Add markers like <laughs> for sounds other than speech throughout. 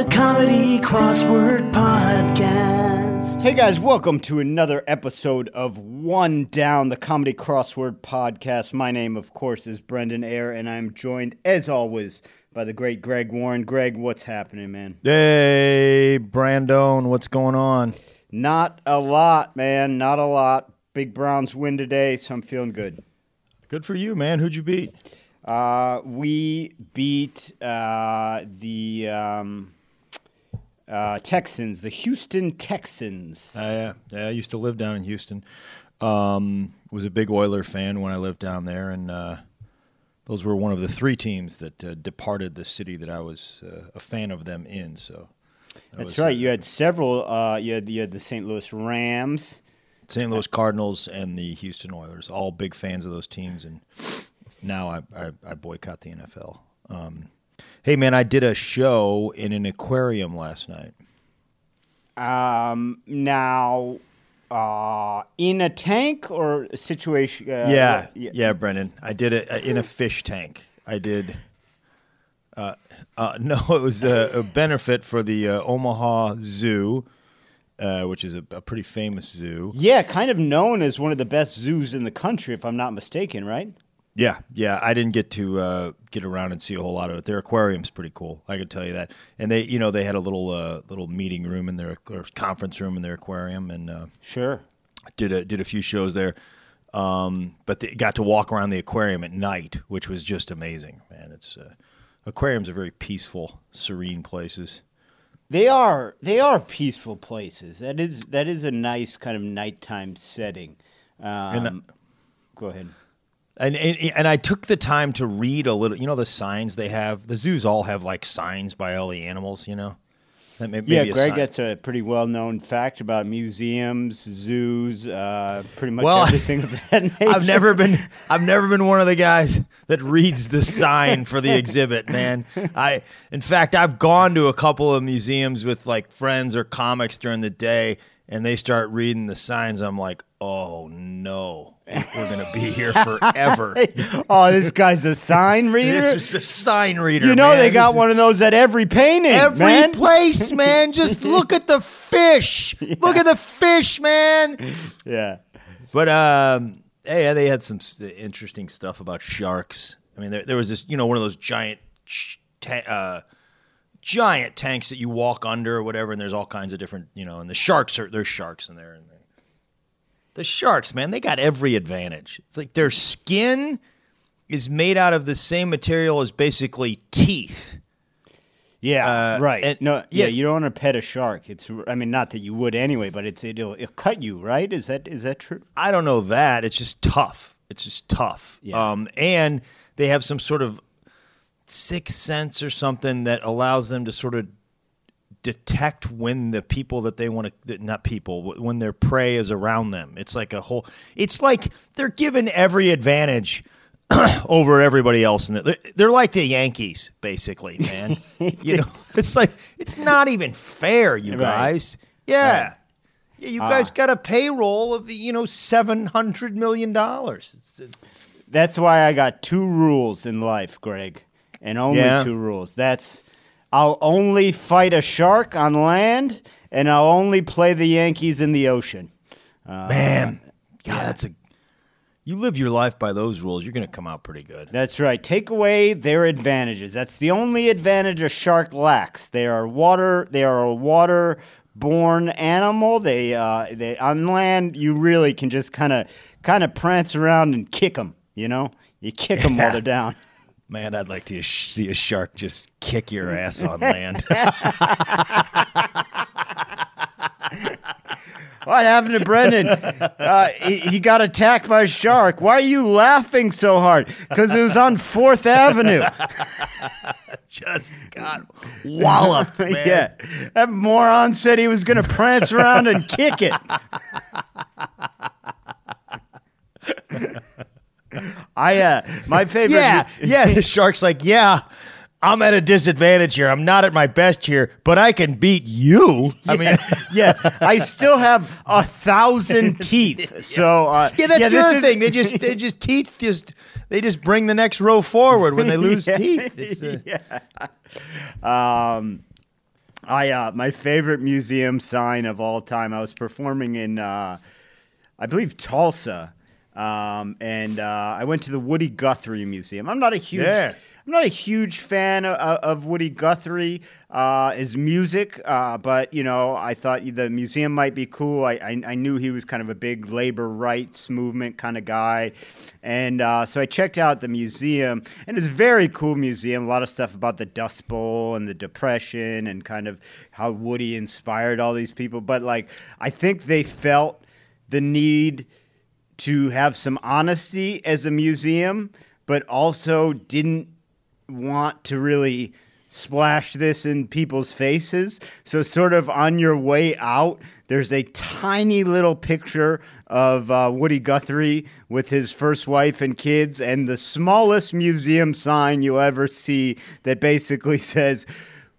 the Comedy Crossword Podcast. Hey guys, welcome to another episode of One Down, the Comedy Crossword Podcast. My name, of course, is Brendan Eyre, and I'm joined, as always, by the great Greg Warren. Greg, what's happening, man? Hey, Brandon, what's going on? Not a lot, man. Not a lot. Big Browns win today, so I'm feeling good. Good for you, man. Who'd you beat? Uh, we beat uh, the um, uh, Texans, the Houston Texans. Uh, yeah, yeah. I used to live down in Houston. Um, was a big Oiler fan when I lived down there, and uh, those were one of the three teams that uh, departed the city that I was uh, a fan of them in. So that That's was, right. uh, You had several. Uh, you had you had the St. Louis Rams. St. Louis Cardinals and the Houston Oilers, all big fans of those teams, and now I, I, I boycott the NFL. Um, hey, man, I did a show in an aquarium last night. Um, now, uh, in a tank or a situation? Uh, yeah, yeah, Brendan. I did it uh, in a fish tank. I did. Uh, uh, <laughs> no, it was a, a benefit for the uh, Omaha Zoo, uh, which is a, a pretty famous zoo. Yeah, kind of known as one of the best zoos in the country, if I'm not mistaken, right? Yeah, yeah. I didn't get to uh, get around and see a whole lot of it. Their aquarium's pretty cool. I could tell you that. And they, you know, they had a little uh, little meeting room in their or conference room in their aquarium, and uh, Sure. did a did a few shows there. Um, but they got to walk around the aquarium at night, which was just amazing, man. It's uh, aquariums are very peaceful, serene places. They are they are peaceful places. That is that is a nice kind of nighttime setting. Um, go ahead. And, and and I took the time to read a little. You know the signs they have. The zoos all have like signs by all the animals. You know. That may, Yeah, Greg, sign- that's a pretty well known fact about museums, zoos, uh, pretty much Well, everything of that <laughs> nature. I've never been I've never been one of the guys that reads the sign for the exhibit, man. I in fact I've gone to a couple of museums with like friends or comics during the day and they start reading the signs. I'm like, "Oh no. We're going to be here <laughs> forever." <laughs> oh, this guy's a sign <laughs> reader. this is a sign reader. you know man. they got one of those at every painting. Every man. place, man. Just look at the fish. Look at the fish, man. Yeah. But um, yeah, they had some interesting stuff about sharks. I mean, there, there was this, you know, one of those giant, sh- ta- uh, giant tanks that you walk under or whatever, and there's all kinds of different, you know, and the sharks are there's sharks in there. And the sharks, man, they got every advantage. It's like their skin is made out of the same material as basically teeth. Yeah, Uh, right. and- no, yeah, yeah. you don't want to pet a shark. It's, I mean, not that you would anyway, but it's it'll, it'll cut you, right? Is that is that true? I don't know that. It's just tough. It's just tough. Yeah. Um, and they have some sort of sixth sense or something that allows them to sort of detect when the people that they want to not people when their prey is around them it's like a whole it's like they're given every advantage <clears throat> over everybody else and they're, they're like the yankees basically man <laughs> you know it's like it's not even fair you Right. guys yeah Right. yeah, you guys ah. got a payroll of you know seven hundred million dollars. Uh, That's why I got two rules in life, Greg, and only Yeah. two rules. That's I'll only fight a shark on land, and I'll only play the Yankees in the ocean. Uh, Man, God, that's a. You live your life by those rules, you're going to come out pretty good. That's right. Take away their advantages. That's the only advantage a shark lacks. They are water. They are a water-born animal. They, uh, they on land. You really can just kind of, kind of prance around and kick them. You know, you kick them while they're down. <laughs> Man, I'd like to sh- see a shark just kick your ass on <laughs> land. <laughs> What happened to Brendan? Uh, he, he got attacked by a shark. Why are you laughing so hard? Because it was on Fourth Avenue. <laughs> just got walloped, man. yeah, that moron said he was going to prance around and kick it. I uh, my favorite. Yeah, yeah. <laughs> The shark's like, yeah, I'm at a disadvantage here. I'm not at my best here, but I can beat you. <laughs> I mean, <laughs> yeah, I still have a thousand teeth. So uh, yeah, that's the other is- thing. They just, they just teeth just, they just bring the next row forward when they lose Yeah. teeth. It's, uh, yeah. Um, I uh, my favorite museum sign of all time. I was performing in, uh, I believe Tulsa, um, and uh, I went to the Woody Guthrie Museum. I'm not a huge, Yeah. I'm not a huge fan of, of Woody Guthrie. Uh, his music, uh, but you know, I thought the museum might be cool. I, I, I knew he was kind of a big labor rights movement kind of guy, and uh, so I checked out the museum, and it's a very cool museum. A lot of stuff about the Dust Bowl and the Depression, and kind of how Woody inspired all these people. But like, I think they felt the need to have some honesty as a museum, but also didn't want to really splash this in people's faces. So, sort of on your way out, there's a tiny little picture of uh, Woody Guthrie with his first wife and kids, and the smallest museum sign you'll ever see that basically <laughs> says,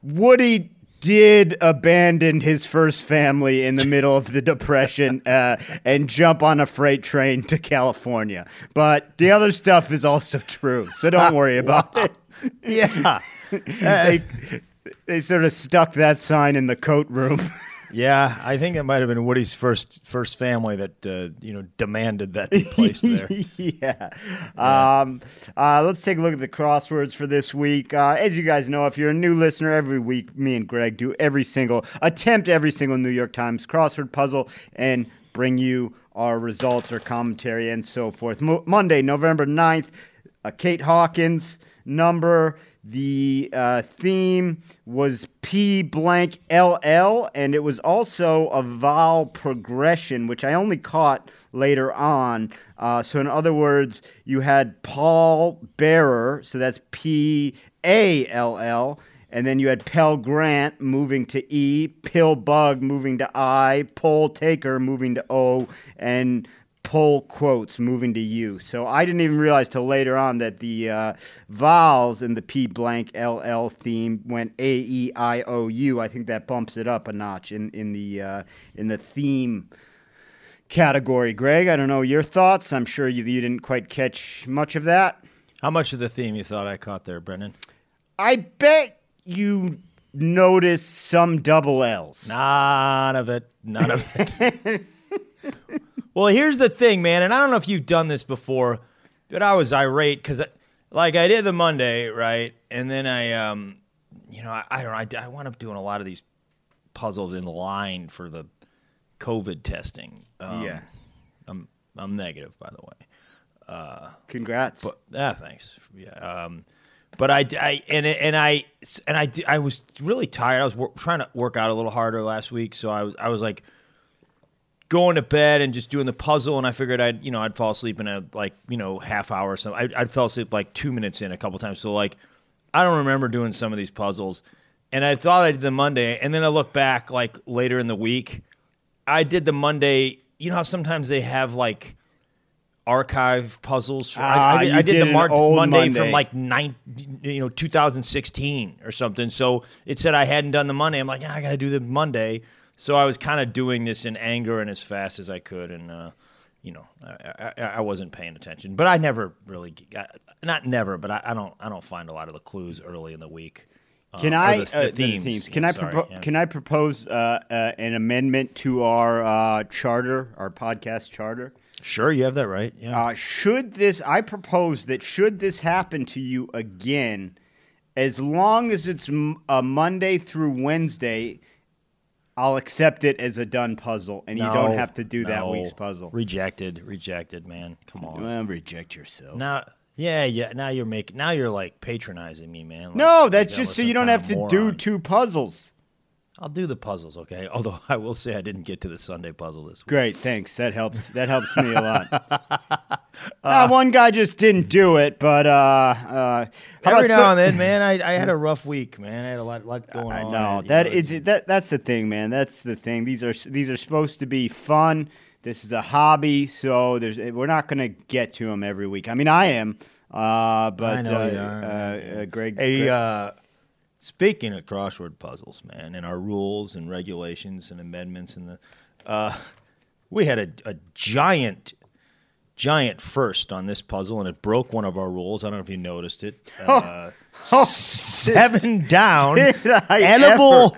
Woody did abandon his first family in the middle of the depression <laughs> uh, and jump on a freight train to California. But the other stuff is also true, so don't <laughs> worry about it. Yeah. <laughs> They, they sort of stuck that sign in the coat room. Yeah, I think it might have been Woody's first first family that uh, you know demanded that be placed there. <laughs> yeah. Um, uh, let's take a look at the crosswords for this week. Uh, as you guys know, if you're a new listener, every week me and Greg do every single attempt every single New York Times crossword puzzle and bring you our results or commentary and so forth. Mo- Monday, November 9th, uh, Kate Hawkins number. The uh, theme was P blank LL, and it was also a vowel progression, which I only caught later on. Uh, so, in other words, you had Paul Bearer, so that's P A L L, and then you had Pell Grant moving to E, Pill Bug moving to I, Poll Taker moving to O, and pull quotes moving to you. So I didn't even realize till later on that the uh, vowels in the P blank LL theme went A E I O U. I think that bumps it up a notch in in the uh, in the theme category. Greg, I don't know your thoughts. I'm sure you, you didn't quite catch much of that. How much of the theme you thought I caught there, Brendan? I bet you noticed some double L's. None of it. None of it. <laughs> well, here's the thing, man, and I don't know if you've done this before, but I was irate because, like, I did the Monday, right, and then I, um, you know, I, I don't, know, I, I wound up doing a lot of these puzzles in line for the COVID testing. Um, yeah. I'm I'm negative, by the way. Congrats. But ah, thanks. Yeah. Um, but I, I and and I and I I was really tired. I was wor- trying to work out a little harder last week, so I was I was like going to bed and just doing the puzzle. And I figured I'd you know I'd fall asleep in a like you know half hour or something. I, I'd fell asleep like two minutes in a couple times. So like I don't remember doing some of these puzzles. And I thought I did the Monday, and then I look back like later in the week. I did the Monday. You know how sometimes they have like archive puzzles. Ah, I, I did, I did did the March Monday, Monday. from like nine, you know, 2016 or something. So it said I hadn't done the Monday. I'm like, yeah, I got to do the Monday. So I was kind of doing this in anger and as fast as I could, and uh, you know, I, I, I wasn't paying attention. But I never really, I, not never, but I, I don't, I don't find a lot of the clues early in the week. uh, Can I the, the uh, the themes? Can yeah, I sorry, propo- yeah. can I propose uh, uh, an amendment to our uh, charter, our podcast charter? Sure, you have that right. Yeah. Uh, should this, I propose that should this happen to you again, as long as it's m- a Monday through Wednesday, I'll accept it as a done puzzle, and you don't have to do that week's puzzle. Rejected, rejected, man. Come on. Well, reject yourself. Now, yeah, yeah. Now you're making. Now you're like patronizing me, man. Like- no, that's just so you don't have to do two puzzles. I'll do the puzzles, okay? <laughs> Although I will say I didn't get to the Sunday puzzle this week. Great, thanks. That helps. That helps me a lot. <laughs> Uh, one guy just didn't do it, but uh, uh, how Every about now and then, man, I, I had a rough week, man. I had a lot, lot going I on. know that know, it's that that's the thing, man. That's the thing. These are these are supposed to be fun. This is a hobby, so there's we're not going to get to them every week. I mean, I am, uh, but I know uh, you are. uh, uh, Greg. Hey, Greg- uh, speaking of crossword puzzles, man, and our rules and regulations and amendments, and the uh, we had a, a giant, giant first on this puzzle, and it broke one of our rules. I don't know if you noticed it. <laughs> Uh, seven <laughs> down, edible,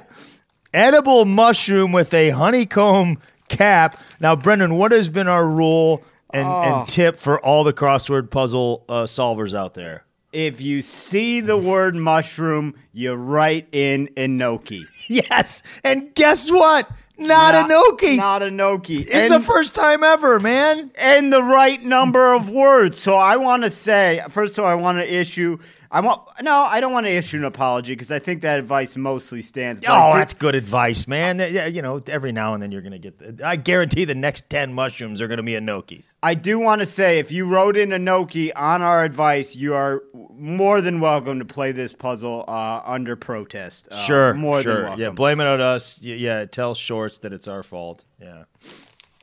edible mushroom with a honeycomb cap. Now, Brendan, what has been our rule and, Oh. and tip for all the crossword puzzle uh, solvers out there? If you see the word mushroom, you write in enoki. <laughs> Yes, and guess what? Not, a Noki. Not a enoki. it's and, the first time ever, man. and the right number of words. So I want to say, first of all, I want to issue. I want no, I don't want to issue an apology because I think that advice mostly stands. but Oh, did- that's good advice, man. Yeah, you know, every now and then you're gonna get. The, I guarantee the next ten mushrooms are gonna be Enokis. I do want to say, if you wrote in Enoki on our advice, you are more than welcome to play this puzzle uh, under protest. Uh, Sure, more sure. than welcome. Yeah, blame it on us. Yeah, tell Shorts that it's our fault. Yeah.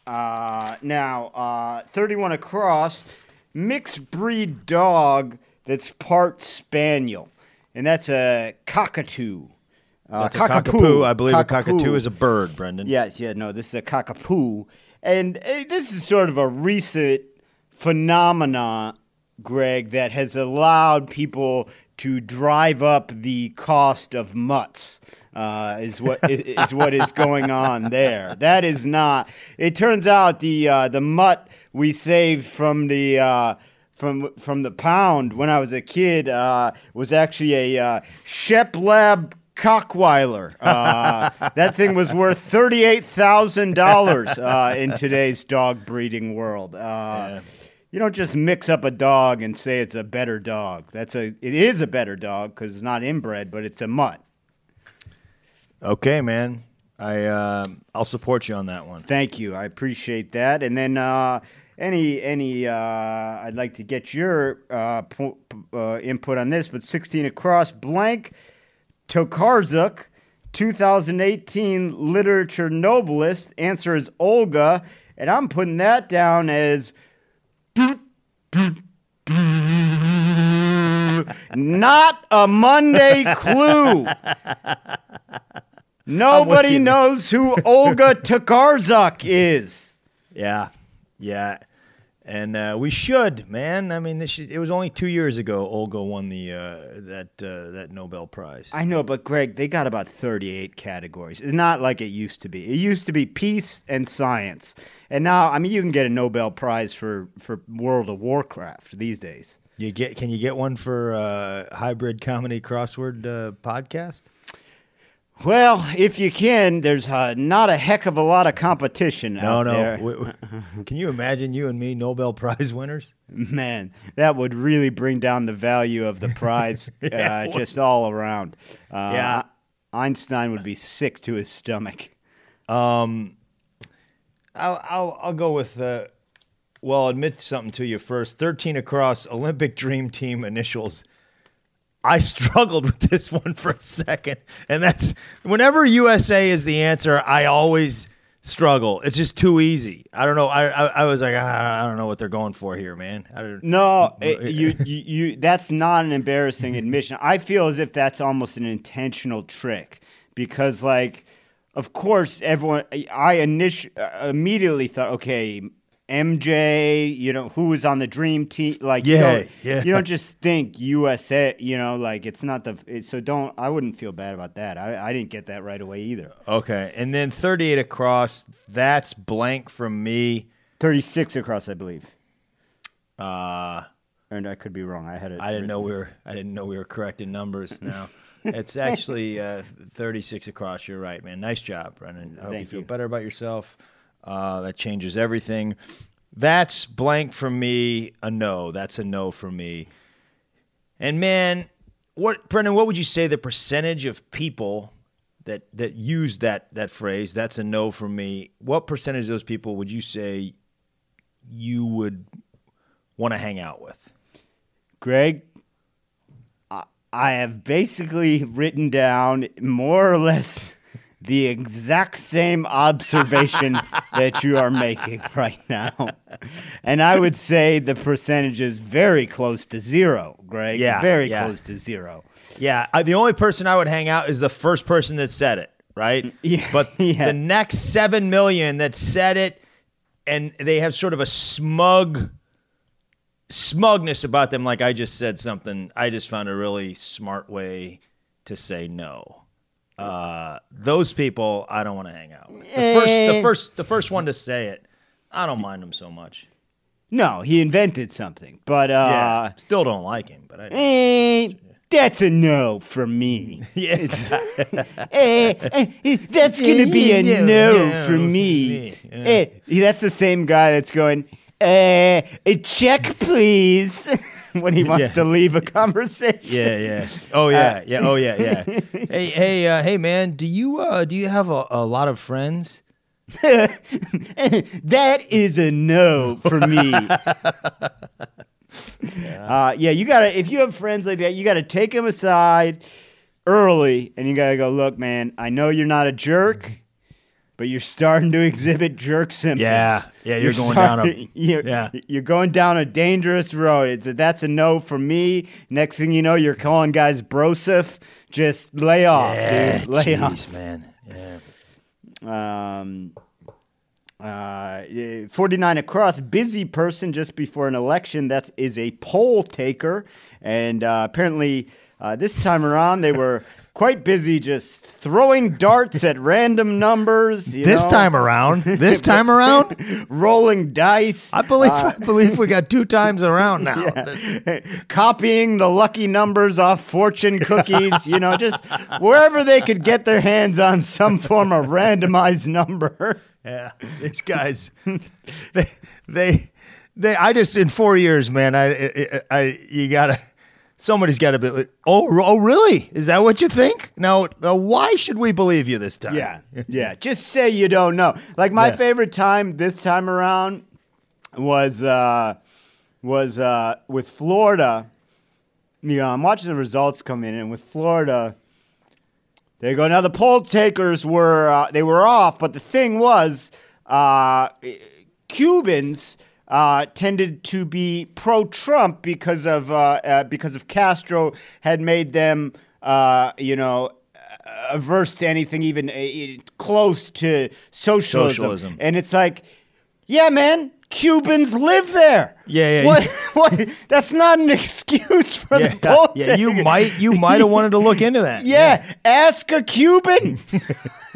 Uh, now, uh, 31 across, mixed breed dog that's part spaniel, and that's a cockatoo. Uh, That's a cockapoo. I believe a cockatoo is a bird, Brendan. Yes, yeah, no, this is a cockapoo. And uh, this is sort of a recent phenomenon, Greg, that has allowed people to drive up the cost of mutts. Uh, is what is, is what is going on there? That is not. It turns out the uh, the mutt we saved from the uh, from from the pound when I was a kid uh, was actually a uh, Shep Lab Cockweiler. Uh, <laughs> that thing was worth thirty-eight thousand dollars uh, in today's dog breeding world. Uh, You don't just mix up a dog and say it's a better dog. That's a. It is a better dog because it's not inbred, but it's a mutt. Okay, man. I um I'll support you on that one. Thank you. I appreciate that. And then uh, any any uh, I'd like to get your uh, po- uh, input on this. But 16 across blank Tokarczuk, 2018 literature Nobelist. Answer is Olga, and I'm putting that down as. Not a Monday clue. <laughs> Nobody knows who Olga Tokarczuk is. Yeah, yeah, and uh, we should, man. I mean, this should, it was only two years ago Olga won the uh, that uh, that Nobel Prize. I know, but Greg, they got about 38 categories. It's not like it used to be. It used to be peace and science. And now, I mean, you can get a Nobel Prize for, for World of Warcraft these days. You get? Can you get one for uh, hybrid comedy crossword uh, podcast? Well, if you can, there's uh, not a heck of a lot of competition No, out no. there. W- w- <laughs> can you imagine you and me Nobel Prize winners? Man, that would really bring down the value of the <laughs> prize Yeah, uh, just all around. Uh, Yeah. Einstein would be sick to his stomach. I'll I'll, I'll go with. Uh, well, I'll admit something to you first. Thirteen across Olympic Dream Team initials. I struggled <laughs> with this one for a second, and that's whenever USA is the answer, I always struggle. It's just too easy. I don't know. I I, I was like, I, I don't know what they're going for here, man. I don't, No, <laughs> it, you, you, you, that's not an embarrassing admission. I feel as if that's almost an intentional trick because, like, of course, everyone. I init- uh, immediately thought, okay, MJ, you know, who was on the dream team? Like, you Yeah, don't, yeah. you don't just think USA. You know, like it's not the. It, so don't. I wouldn't feel bad about that. I, I didn't get that right away either. Okay, and then thirty-eight across. That's blank from me. Thirty six across, I believe. Uh, And I could be wrong. I had it. I didn't know we were. I didn't know we were correct in numbers. Now it's actually uh, 36 across. You're right, man. Nice job, Brennan. I hope you feel you. better about yourself. Uh, that changes everything. That's blank for me. A no. That's a no for me. And man, what Brendan? What would you say the percentage of people that that use that that phrase? That's a no for me. What percentage of those people would you say you would want to hang out with? Greg, I- I have basically written down more or less the exact same observation <laughs> that you are making right now. And I would say the percentage is very close to zero, Greg. Yeah, Very yeah. close to zero. Yeah, I, the only person I would hang out is the first person that said it, right? Mm, yeah, But <laughs> yeah. the next seven million that said it, and they have sort of a smug smugness about them, like I just said something. I just found a really smart way to say no. Uh, those people I don't want to hang out with. The first, the Eh. first, the first one to say it, I don't mind him so much. No, he invented something, but uh, yeah, still don't like him, but I. eh, that's a no from me. <laughs> Yeah. Eh, eh, that's gonna be a <laughs> Yeah, no yeah, from me. yeah. Eh, that's the same guy that's going. Uh, a check, please. <laughs> when he wants Yeah. to leave a conversation. Yeah, yeah. Oh yeah, yeah. Oh yeah, yeah. <laughs> hey, hey, uh, hey, man. Do you uh, do you have a, a lot of friends? <laughs> that is a no for me. Uh, yeah, you gotta. If you have friends like that, you gotta take them aside early, and you gotta go. Look, man, I know you're not a jerk, but you're starting to exhibit jerk symptoms. Yeah, yeah, you're going down a- <laughs> you're, yeah. you're going down a dangerous road. It's a, that's a no for me. Next thing you know, you're calling guys brosif. Just lay off, dude. <laughs> Lay off. jeez, man. Yeah. Um, uh, eh, 49 across, busy person just before an election. That is a poll taker. And uh, apparently, uh, this time around, they were <laughs> quite busy just throwing darts at random numbers. you This know, time around, this <laughs> time around, rolling dice. I believe uh, I believe we got two times around now. <laughs> copying the lucky numbers off fortune cookies, you know, just wherever they could get their hands on some form of randomized number. Yeah, these guys, they, they, they. I just in four years, man. I, I, I you gotta. Somebody's got to be. like, Oh, oh, really? Is that what you think? Now, now, why should we believe you this time? Yeah, yeah. Just say you don't know. Like my Yeah. favorite time this time around was uh, was uh, with Florida. You know, I'm watching the results come in, and with Florida, they go. Now the poll takers were uh, they were off, but the thing was, uh, Cubans. Uh, tended to be pro-Trump because of uh, uh, because of Castro had made them, uh, you know, averse to anything even uh, close to socialism. Socialism. And it's like, yeah, man, Cubans live there. Yeah, yeah, What? <laughs> what? That's not an excuse for Yeah, the poll yeah, you might you might have wanted to look <laughs> into that. Yeah, ask a Cuban.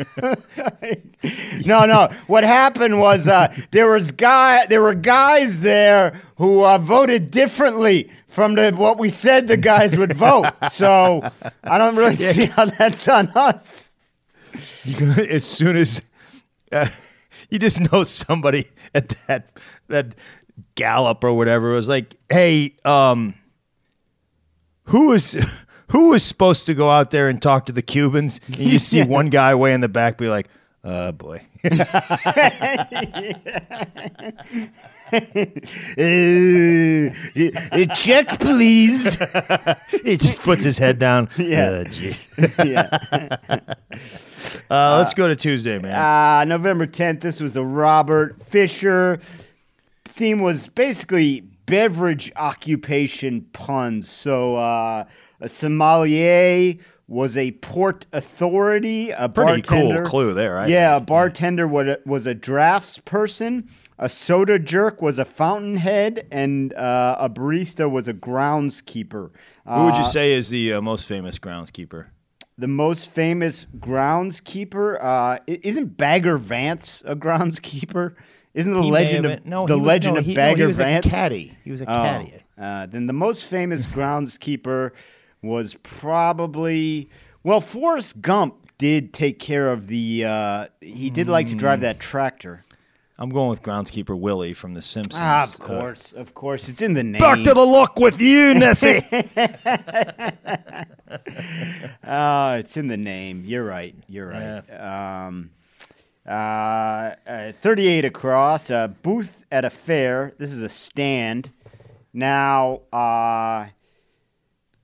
<laughs> no, no. What happened was uh, there was guy, there were guys there who uh, voted differently from the, what we said the guys would vote. So I don't really see how that's on us. As soon as uh, you just know <laughs> somebody at that that Gallup or whatever was like, hey, um, who was <laughs> who was supposed to go out there and talk to the Cubans? And you see <laughs> one guy way in the back be like, oh boy. Uh, uh, check, please. he just puts his head down. Yeah. Gee. yeah. Uh, let's go to Tuesday, man. Uh, November 10th, this was a Robert Fisher. Theme was basically beverage occupation puns. So, uh, a sommelier was a port authority. A Pretty cool clue there, I Yeah, a bartender was a, was a drafts person. A soda jerk was a fountainhead, and uh, a barista was a groundskeeper. Who would you Uh, say is the uh, most famous groundskeeper? The most famous groundskeeper uh, isn't Bagger Vance a groundskeeper? Isn't the He legend of no, the he was- legend no, of he- no, he was Vance? a caddy. He was a Oh, caddy. uh, then the most famous <laughs> groundskeeper was probably well, Forrest Gump did take care of the. Uh, he did like to drive that tractor. I'm going with groundskeeper Willie from The Simpsons. Ah, of Uh, course, of course, it's in the name. Back to the loch with you, Nessie. <laughs> Oh, it's in the name. You're right. You're right. Um, uh, uh, 38 across. A booth at a fair. This is a stand. Now, uh,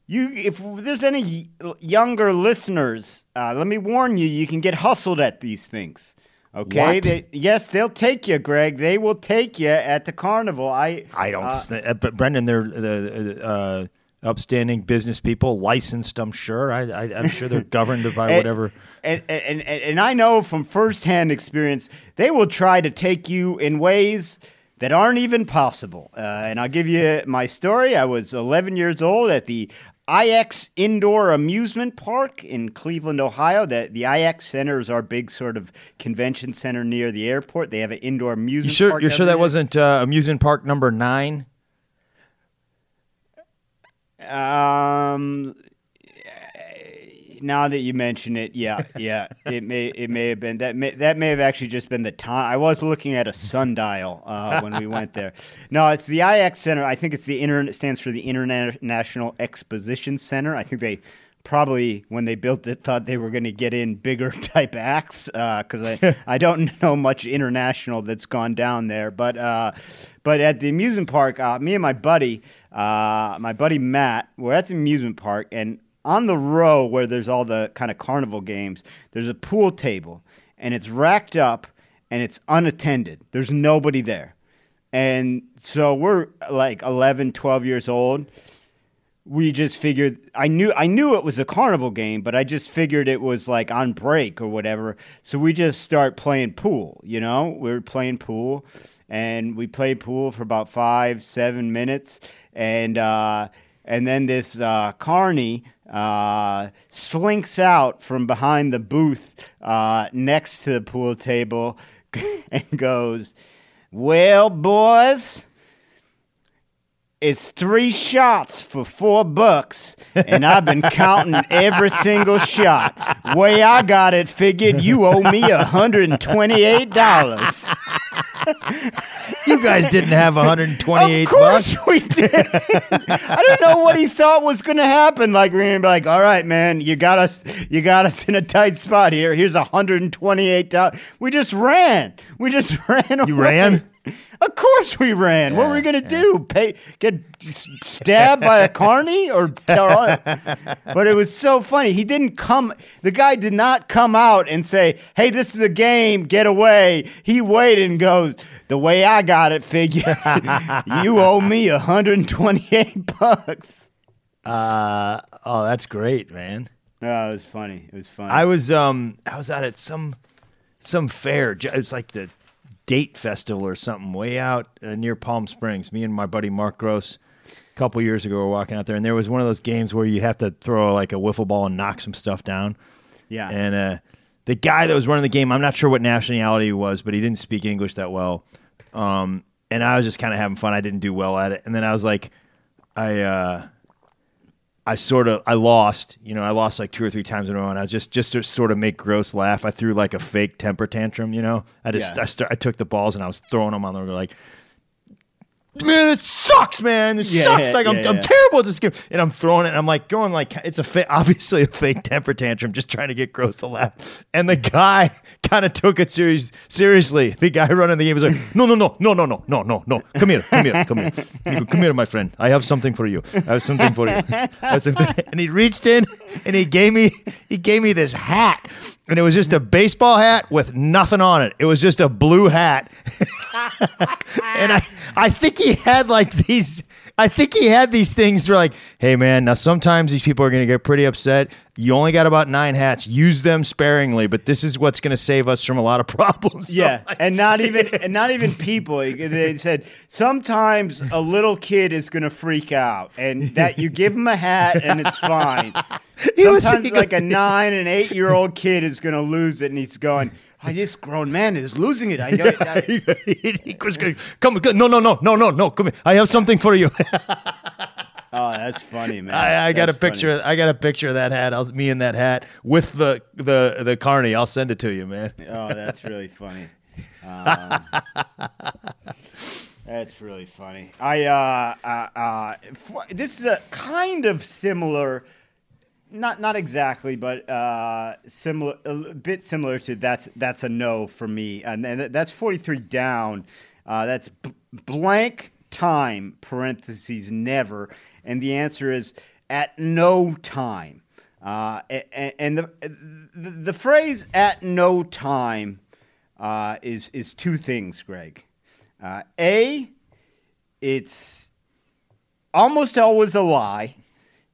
you if there's any younger listeners, uh, let me warn you. You can get hustled at these things. Okay. They, yes, they'll take you, Greg. They will take you at the carnival. I I don't. uh, uh, but Brendan, they're the uh, upstanding business people, licensed. I'm sure. I, I, I'm sure they're <laughs> governed by And- whatever. And, and, and, and I know from firsthand experience, they will try to take you in ways that aren't even possible. Uh, and I'll give you my story. I was 11 years old at the IX Indoor Amusement Park in Cleveland, Ohio. The, the IX Center is our big sort of convention center near the airport. They have an indoor amusement You sure? park. You're sure that year. wasn't uh, amusement park number nine? Um, now that you mention it, yeah, yeah, it may it may have been that may that may have actually just been the time. I was looking at a sundial uh, when we went there. <laughs> No, it's the IX Center. I think it's the internet stands for the International Exposition Center. I think they probably when they built it thought they were going to get in bigger <laughs> type acts because I I don't <laughs> know much international that's gone down there, but uh, but at the amusement park, uh, me and my buddy, uh, my buddy Matt, we're at the amusement park and on the row where there's all the kind of carnival games, there's a pool table and it's racked up and it's unattended. There's nobody there. And so we're like 11, 12 years old. We just figured I knew I knew it was a carnival game, but I just figured it was like on break or whatever. So we just start playing pool, you know? We were playing pool and we played pool for about 5 7 minutes and uh and then this uh, carney uh, slinks out from behind the booth uh, next to the pool table <laughs> and goes, Well, boys, it's three shots for four bucks, and I've been counting every single shot. Way I got it figured, you owe me $128. <laughs> You guys didn't have 128 Of course bucks. <laughs> we did. I don't know what he thought was going to happen. Like we're gonna be like, all right, man, you got us, you got us in a tight spot here. Here's 128. We just ran. We just <laughs> ran. You away. ran? Of course we ran. what were we gonna do? Pay, get stabbed by a carny or? <laughs> but it was so funny. He didn't come. The guy did not come out and say, "Hey, this is a game. Get away." He waited and goes. The way I got it, figure <laughs> you owe me 128 bucks. Uh, oh, that's great, man. Oh, it was funny. It was funny. I was um I was out at some some fair. It's like the date festival or something way out uh, near Palm Springs. Me and my buddy Mark Gross a couple years ago were walking out there, and there was one of those games where you have to throw like a wiffle ball and knock some stuff down. yeah. And uh, the guy that was running the game, I'm not sure what nationality he was, but he didn't speak English that well. Um, and I was just kind of having fun. I didn't do well at it. And then I was like, I, uh, I sort of, I lost. You know, I lost like two or three times in a row, and I was just, just to sort of make Gross laugh. I threw like a fake temper tantrum. You know, I just, Yeah. I, start, I took the balls and I was throwing them on the like. Man, it sucks, man. It Yeah, sucks. yeah, like I'm, yeah, I'm terrible at this game, and I'm throwing it. And I'm like going like it's a fa- <laughs> obviously a fake temper tantrum, just trying to get Gross to laugh. And the guy <laughs> kind of took it serious, seriously. The guy running the game was like, "No, no, no, no, no, no, no, no, no. Come here, come here, come here. Go, come here, my friend. I have something for you. I have something for you." <laughs> Something. And he reached in and he gave me he gave me this hat, and it was just a baseball hat with nothing on it. It was just a blue hat <laughs> and I, I think he had like these. I think he had these things where like, hey man, now sometimes these people are going to get pretty upset. You only got about nine hats. Use them sparingly, but this is what's going to save us from a lot of problems. <laughs> So, Yeah, like, and not even <laughs> and not even people. They said sometimes a little kid is going to freak out, and that you give him a hat and it's fine. Was- Sometimes like a nine and eight year old kid is going to lose it, and he's going, oh, <laughs> "This grown man is losing it." I know. <laughs> I- he, he was going, come, come, no, no, no, no, no, no, come here. I have something for you. <laughs> oh, that's funny, man. I, I got a That's funny. picture. I got a picture of that hat. I'll, me in that hat with the the the carney. I'll send it to you, man. Oh, that's really funny. Um, that's really funny. I uh, uh, uh, f- this is a kind of similar, not not exactly, but uh, similar, a bit similar to that's that's a no for me, and, and that's forty three down. Uh, that's b- blank time parentheses never, and the answer is at no time. Uh, a- a- and the, the the phrase "at no time" uh, is is two things, Greg. Uh, a, it's almost always a lie,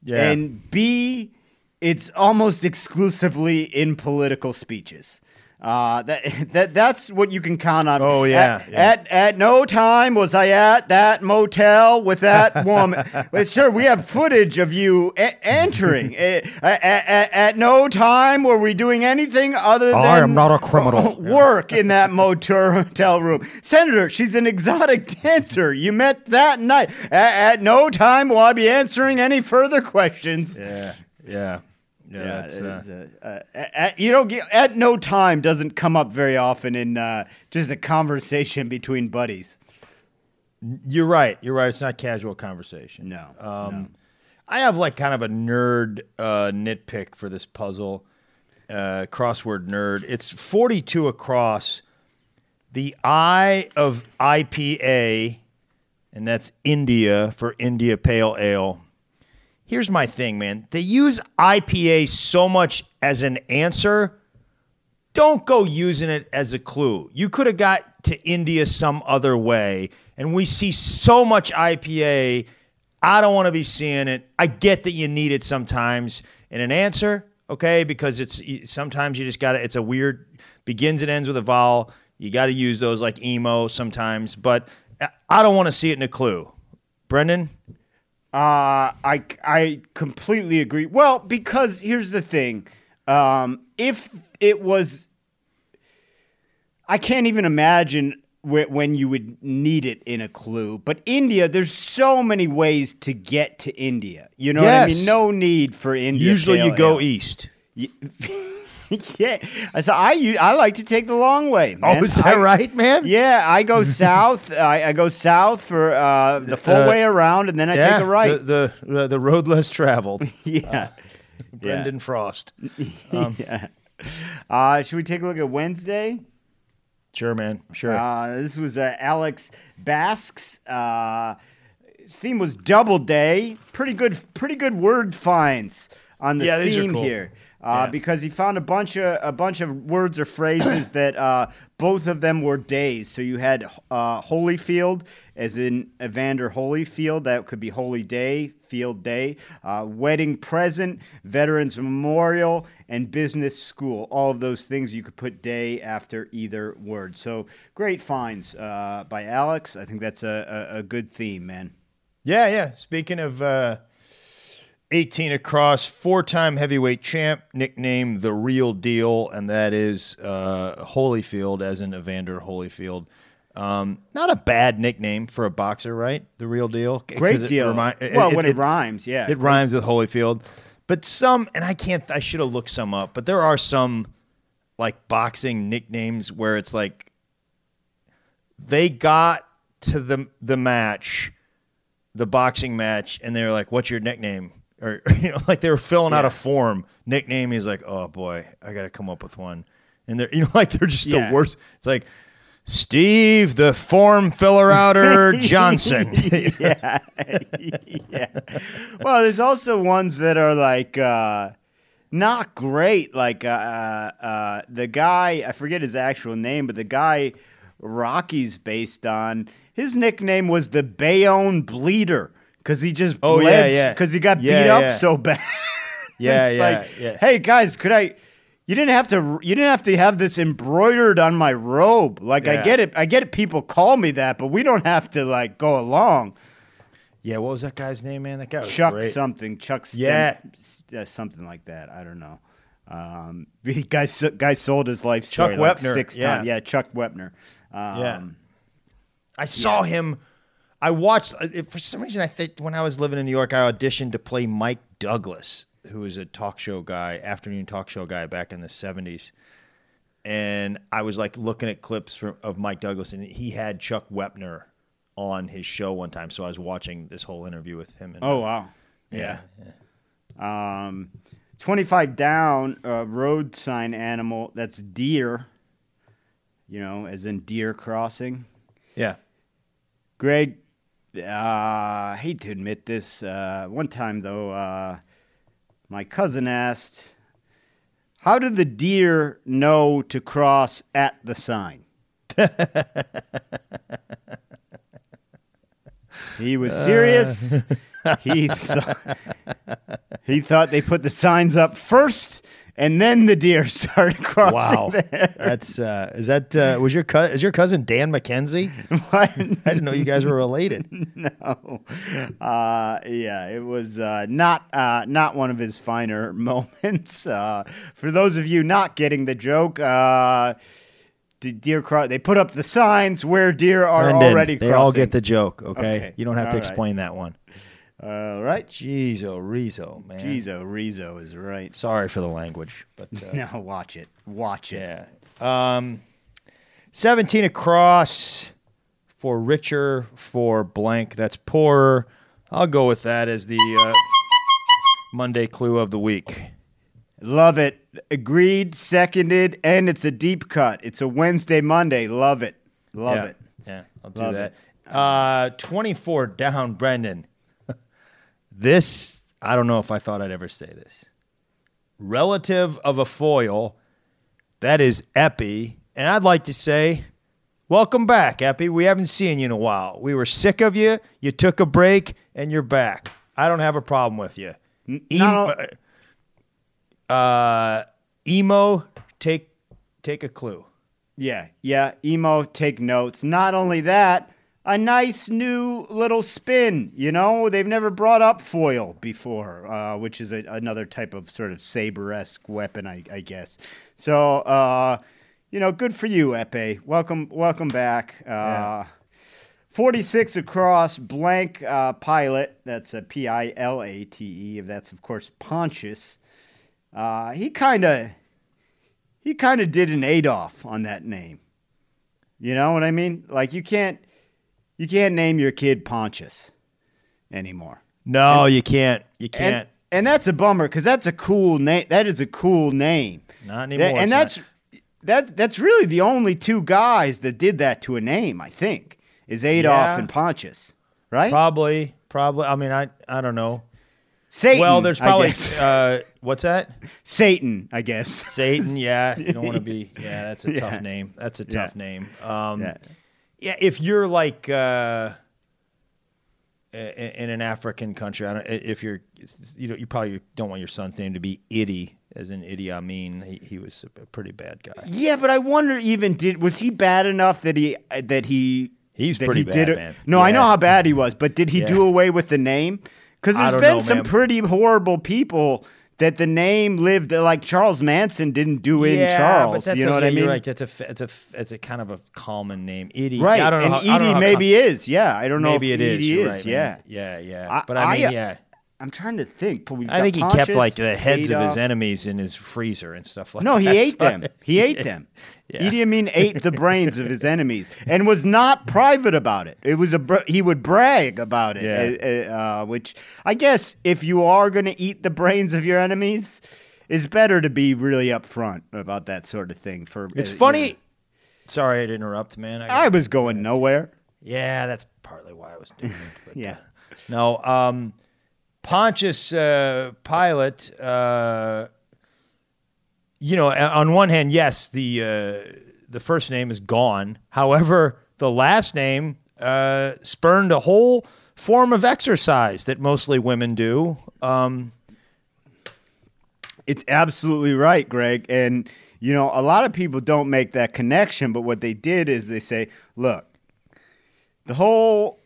Yeah. and B, it's almost exclusively in political speeches. Uh, that, <laughs> that that's what you can count on. Oh, yeah, At, yeah. at at no time was I at that motel with that <laughs> woman. well, sure, we have footage of you e- entering. <laughs> Eh, at, at, at no time were we doing anything other than I am not a criminal. work in that motel room. Senator, she's an exotic dancer. You met that night. At, at no time will I be answering any further questions. Yeah, yeah, yeah. that's, uh, uh, uh, at, you don't get at no time doesn't come up very often in uh, just a conversation between buddies. you're right. You're right. It's not casual conversation. No, Um, I have like kind of a nerd uh, nitpick for this puzzle, uh, crossword nerd. It's 42 across. The I of IPA, and that's India for India Pale Ale. Here's my thing, man. They use IPA so much as an answer. Don't go using it as a clue. You could have got to India some other way, and we see so much IPA. I don't want to be seeing it. I get that you need it sometimes in an answer, okay? Because it's sometimes you just got to. It's a weird begins and ends with a vowel. You got to use those like emo sometimes, but uh, I don't want to see it in a clue. Brendan, Uh, I I completely agree. Well, because here's the thing: um, if it was, I can't even imagine wh- when you would need it in a clue. But India, there's so many ways to get to India. You know what I mean? No need for India. usually you go Ale. east. <laughs> <laughs> yeah, so I I like to take the long way. Man. Oh, is that I- right, man? Yeah, I go <laughs> south. I, I go south for uh, the full Uh, way around, and then I take a right. The, the the road less traveled. <laughs> yeah. Brendan Frost. yeah. Uh, should we take a look at Wednesday? Sure, man. Sure. Uh, this was uh, Alex Basque's uh, theme was Double Day. Pretty good, pretty good word finds on the Yeah, theme cool. here. Uh. Because he found a bunch of a bunch of words or phrases <coughs> that uh, both of them were days. So you had uh, Holyfield, as in Evander Holyfield. That could be Holy Day, Field Day. Uh, wedding present, Veterans Memorial, and Business School. All of those things you could put day after either word. So great finds uh, by Alex. I think that's a, a, a good theme, man. Yeah, yeah. Speaking of uh, 18 across, four time heavyweight champ, nicknamed the real deal, and that is uh, Holyfield, as in Evander Holyfield. Um, not a bad nickname for a boxer, right? The real Deal. Great it deal. remi- well, when it, rhymes, yeah. It rhymes with Holyfield. But some, and I can't, I should have looked some up, but there are some like boxing nicknames where it's like they got to the the match, the boxing match, and they're like, "What's your nickname?" Or <laughs> you know, like they were filling out a form. Nickname. He's like, "Oh boy, I got to come up with one." And they're <laughs> you know like they're just Yeah. the worst. It's like Steve, the form filler outer <laughs> Johnson. yeah. yeah. Well, there's also ones that are like uh, not great. Like uh, uh, the guy, I forget his actual name, but the guy Rocky's based on, his nickname was the Bayonne Bleeder because he just Oh, yeah, bled yeah. because he got Yeah, beat up so bad. <laughs> Yeah, yeah, like, yeah. Hey guys, could I? You didn't have to. You didn't have to have this embroidered on my robe. Like I get it. I get it. People call me that, but we don't have to like go along. yeah, what was that guy's name, man? That guy was Chuck great. something, Chuck Stem, Yeah. uh, something like that. I don't know. Um, <laughs> the guy, guy sold his life Chuck like Wepner, six yeah. times. Yeah, Chuck Wepner. Um, Yeah. I saw him. I watched uh, for some reason. I think when I was living in New York, I auditioned to play Mike Douglas, who was a talk show guy, afternoon talk show guy back in the seventies. And I was like looking at clips from, of Mike Douglas, and he had Chuck Wepner on his show one time. So I was watching this whole interview with him. And, Oh wow. Yeah. Um, twenty-five down. Uh, road sign animal. That's deer. You know, as in deer crossing. yeah. Greg, I hate to admit this. Uh, one time, though, uh, my cousin asked, How did the deer know to cross at the sign? he was serious. he, <laughs> thought, he thought they put the signs up first and then the deer <laughs> started crossing Wow, there. that's uh, is that uh, was your co- is your cousin Dan McKenzie? <laughs> What? I didn't know you guys were related. <laughs> no. Uh, yeah, it was uh, not uh, not one of his finer moments. Uh, for those of you not getting the joke, uh, the deer cro- they put up the signs where deer are Brendan, already they crossing. all get the joke. Okay, Okay, you don't have to all right. explain that one. All right. Jeez, oh Rizzo, man. Jeez, oh, Rizzo is right. Sorry for the language, but <laughs> uh, Now watch it. Watch it. yeah. Um, seventeen across for richer for blank. That's poorer. I'll go with that as the uh, Monday clue of the week. Love it. Agreed, seconded, and it's a deep cut. It's a Wednesday, Monday. Love it. Love yeah. it. Yeah, I'll do Love that. Uh, 24 down, Brendan. This, I don't know if I thought I'd ever say this. Relative of a foil, that is Epee. And I'd like to say, welcome back, Epee. We haven't seen you in a while. We were sick of you. You took a break, and you're back. I don't have a problem with you. no. Uh, emo, take take a clue. Yeah, yeah. Emo, take notes. Not only that, a nice new little spin. You know, they've never brought up foil before, uh, which is a, another type of sort of saber esque weapon, I, I guess. So, uh, you know, good for you, Epee. Welcome, welcome back. Uh, 46 across, blank uh, pilot. That's a P I L A T E. That's, of course, Pontius. Uh, he kind of he kind of did an Adolf on that name. You know what I mean? Like you can't you can't name your kid Pontius anymore. No, you can't. You can't. and that's a bummer because that's a cool name. That is a cool name. Not anymore. and that's not. that that's really the only two guys that did that to a name. I think is Adolf Yeah. and Pontius, right? Probably, probably. I mean, I I don't know. Satan. well, there's probably uh, what's that? <laughs> Satan. I guess. Satan. Yeah, you don't want to be. <laughs> Yeah, that's a Yeah. tough name. That's a Yeah. tough name. Um, Yeah. yeah. if you're like uh, in an African country, I don't, if you're, you know, you probably don't want your son's name to be Idi, as in Idi Amin. He, he was a pretty bad guy. Yeah, but I wonder even did was he bad enough that he that he He's that pretty he bad, did man. No, I know how bad he was, but did he Yeah. do away with the name? Because there's been know, some man. pretty horrible people that the name lived like Charles Manson didn't do in yeah, Charles. but that's you know a, what yeah, I mean? You're right. That's a it's a it's a kind of a common name, Idi. Right, I don't know. and how, I don't know Edie maybe is. Yeah, I don't know. maybe it is. Edie You're is. right, yeah, man. yeah, yeah. I- but I mean, I, uh, yeah. I'm trying to think. I think he kept like the heads of his enemies in his freezer and stuff like No, that. No, he <laughs> ate them. He ate them. Yeah. Idi Amin ate the brains of his <laughs> enemies and was not private about it. It was a br- he would brag about it, Yeah. uh, uh, which I guess if you are going to eat the brains of your enemies, it's better to be really upfront about that sort of thing. For It's uh, you funny. know. Sorry to interrupt, man. I I was going nowhere. yeah, that's partly why I was doing it. But, <laughs> Yeah. uh, no, um, Pontius uh, Pilate. Uh, you know, on one hand, yes, the uh, the first name is gone. However, the last name uh, spurned a whole form of exercise that mostly women do. Um, It's absolutely right, Greg. And, you know, a lot of people don't make that connection, but what they did is they say, look, the whole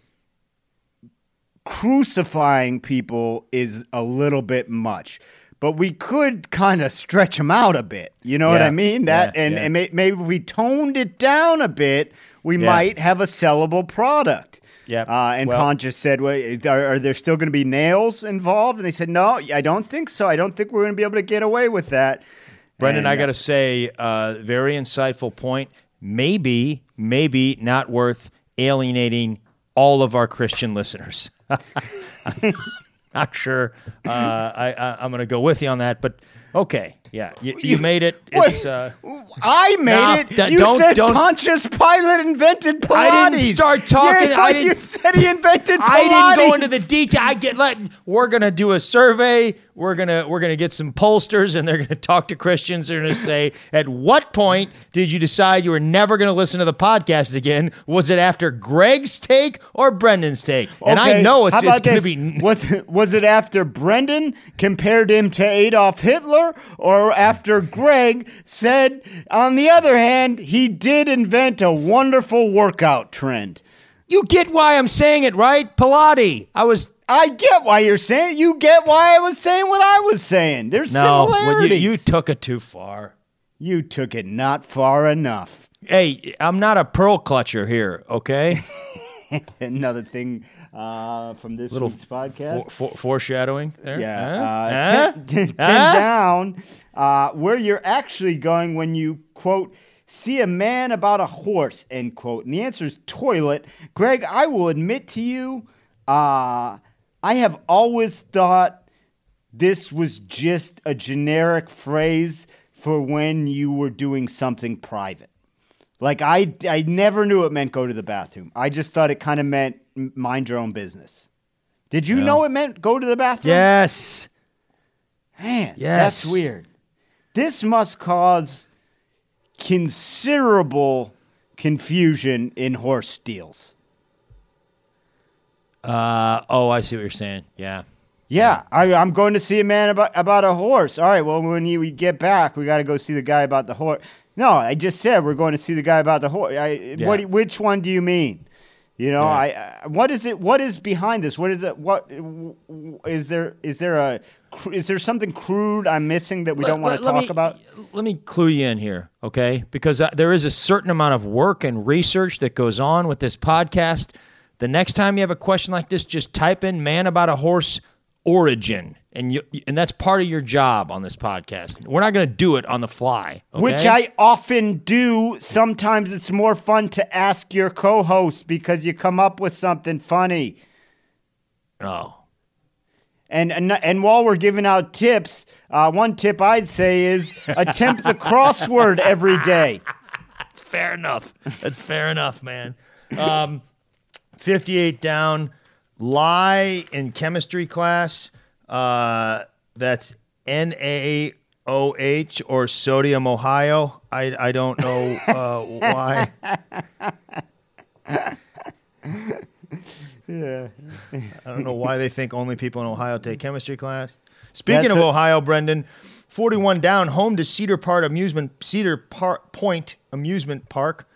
crucifying people is a little bit much. But we could kind of stretch them out a bit. You know what I mean? That yeah, and, yeah. and may, maybe if we toned it down a bit, we Yeah. might have a sellable product. Yeah, Uh, and well- Pontius said, well, are, are there still going to be nails involved? And they said, no, I don't think so. I don't think we're going to be able to get away with that. Brendan, And, I got to say, uh, very insightful point. Maybe, maybe not worth alienating all of our Christian listeners. <laughs> not sure. Uh, I, I, I'm going to go with you on that, but okay, yeah, you, you made it. It's. Uh, I made Nah, it. d- you don't- said don't- Pontius Pilate invented Pilates. I didn't start talking- Yeah, I you didn't- said he invented Pilates. I didn't go into the detail. I get let. We're going to do a survey. We're gonna we're gonna get some pollsters, and they're gonna <laughs> talk to Christians. They're gonna say, at what point did you decide you were never gonna listen to the podcast again? Was it after Greg's take or Brendan's take? And I know it's it's gonna be Was it, was it after Brendan compared him to Adolf Hitler, or after Greg said, on the other hand, he did invent a wonderful workout trend? You get why I'm saying it, right? Pilati. I was I get why you're saying. You get why I was saying what I was saying. There's no. well, you, you took it too far. You took it not far enough. Hey, I'm not a pearl clutcher here. Okay. <laughs> Another thing uh, from this Little week's podcast. For, for, foreshadowing there. Yeah, Huh? uh, Huh? <laughs> ten Huh? down. Uh, where you're actually going when you quote see a man about a horse end quote, and the answer is toilet. Greg, I will admit to you, uh, I have always thought this was just a generic phrase for when you were doing something private. Like I, I never knew it meant go to the bathroom. I just thought it kind of meant mind your own business. Did you know it meant go to the bathroom? Yes. Man, Yes. that's weird. This must cause considerable confusion in horse deals. Uh, oh, I see what you're saying. Yeah. Yeah, I, I'm going to see a man about about a horse. All right, well, when you, we get back, we got to go see the guy about the horse. No, I just said we're going to see the guy about the horse. I, what? Which one do you mean? You know, Yeah. I, I what is it? What is behind this? What is it? What is there? Is there a? Is there something crude I'm missing that we don't want to talk me- about? Let me clue you in here, okay? Because uh, there is a certain amount of work and research that goes on with this podcast. The next time you have a question like this, just type in "man about a horse origin," and you and that's part of your job on this podcast. We're not going to do it on the fly, okay? Which I often do. Sometimes it's more fun to ask your co host because you come up with something funny. oh. And, and, and while we're giving out tips, uh, one tip I'd say is <laughs> attempt the crossword every day. That's fair enough. That's fair enough, man. Um, 58 down. Lye in chemistry class. Uh, that's N A O H or sodium Ohio. I, I don't know uh, <laughs> why. Yeah. I don't know why they think only people in Ohio take chemistry class. Speaking That's of a- Ohio, Brendan, 41 down, home to Cedar Park Amusement Cedar Park Point Amusement Park.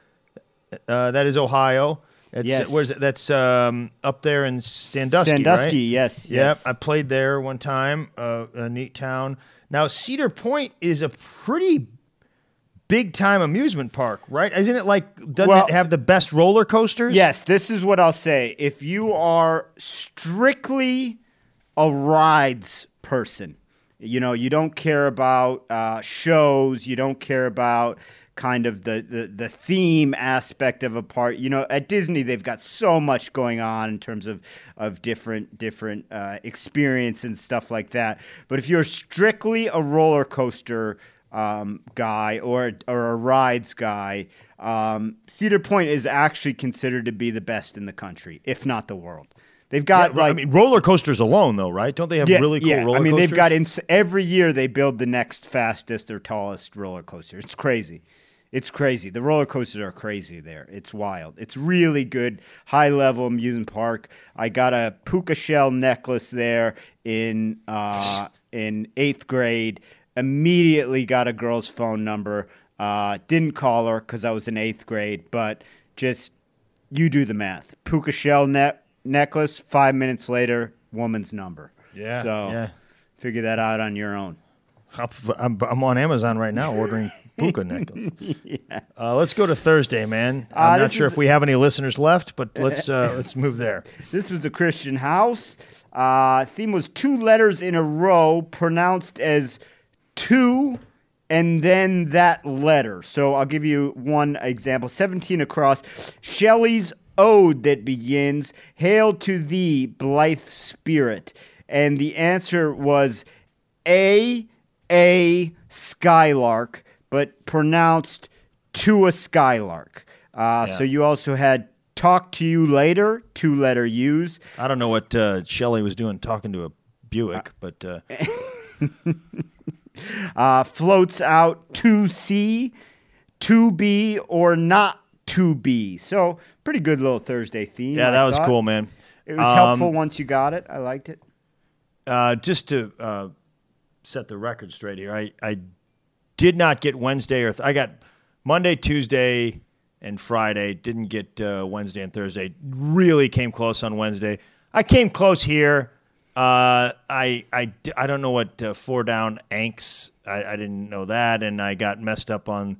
Uh, that is Ohio. That's, Yes. Where's it? That's um, up there in Sandusky, Sandusky, right? yes, Yep, yes. I played there one time. Uh, a neat town. Now Cedar Point is a pretty big time amusement park, right? Isn't it like doesn't Well- it have the best roller coasters? Yes, this is what I'll say. If you are strictly a rides person, you know, you don't care about uh, shows, you don't care about kind of the, the, the theme aspect of a part. You know, at Disney, they've got so much going on in terms of, of different different uh, experience and stuff like that. But if you're strictly a roller coaster um, guy or or a rides guy, um, Cedar Point is actually considered to be the best in the country, if not the world. They've Yeah, got like I mean roller coasters alone, though, right? Don't they have really cool roller coasters? I mean, coasters? they've got ins- every year they build the next fastest or tallest roller coaster. It's crazy. It's crazy. The roller coasters are crazy there. It's wild. It's really good, high level amusement park. I got a puka shell necklace there in uh, in eighth grade. Immediately got a girl's phone number. Uh, didn't call her because I was in eighth grade, but just you do the math. Puka shell ne- necklace. Five minutes later, woman's number. Yeah, So yeah. figure that out on your own. I'm, I'm on Amazon right now ordering puka necklace. <laughs> uh, let's go to Thursday, man. I'm Uh, not sure if we have any listeners left, but let's uh, <laughs> let's move there. This was the Christian house. Uh, theme was two letters in a row pronounced as two and then that letter. So I'll give you one example 17 across. Shelley's ode that begins, Hail to thee, blithe spirit. And the answer was A, A, skylark, but pronounced to a skylark. Uh, Yeah. So you also had talk to you later, two letter U's. I don't know what uh, Shelley was doing talking to a Buick, but uh, <laughs> uh, floats out to C, to be or not to be. So pretty good little Thursday theme. Yeah, I that was thought. cool, man. It was Um, helpful once you got it. I liked it. Uh, just to uh, set the record straight here, I, I did not get Wednesday or th- I got Monday, Tuesday, and Friday. Didn't get uh, Wednesday and Thursday. Really came close on Wednesday. I came close here. Uh, I, I, I don't know what uh, four down ankhs. I, I didn't know that, and I got messed up on.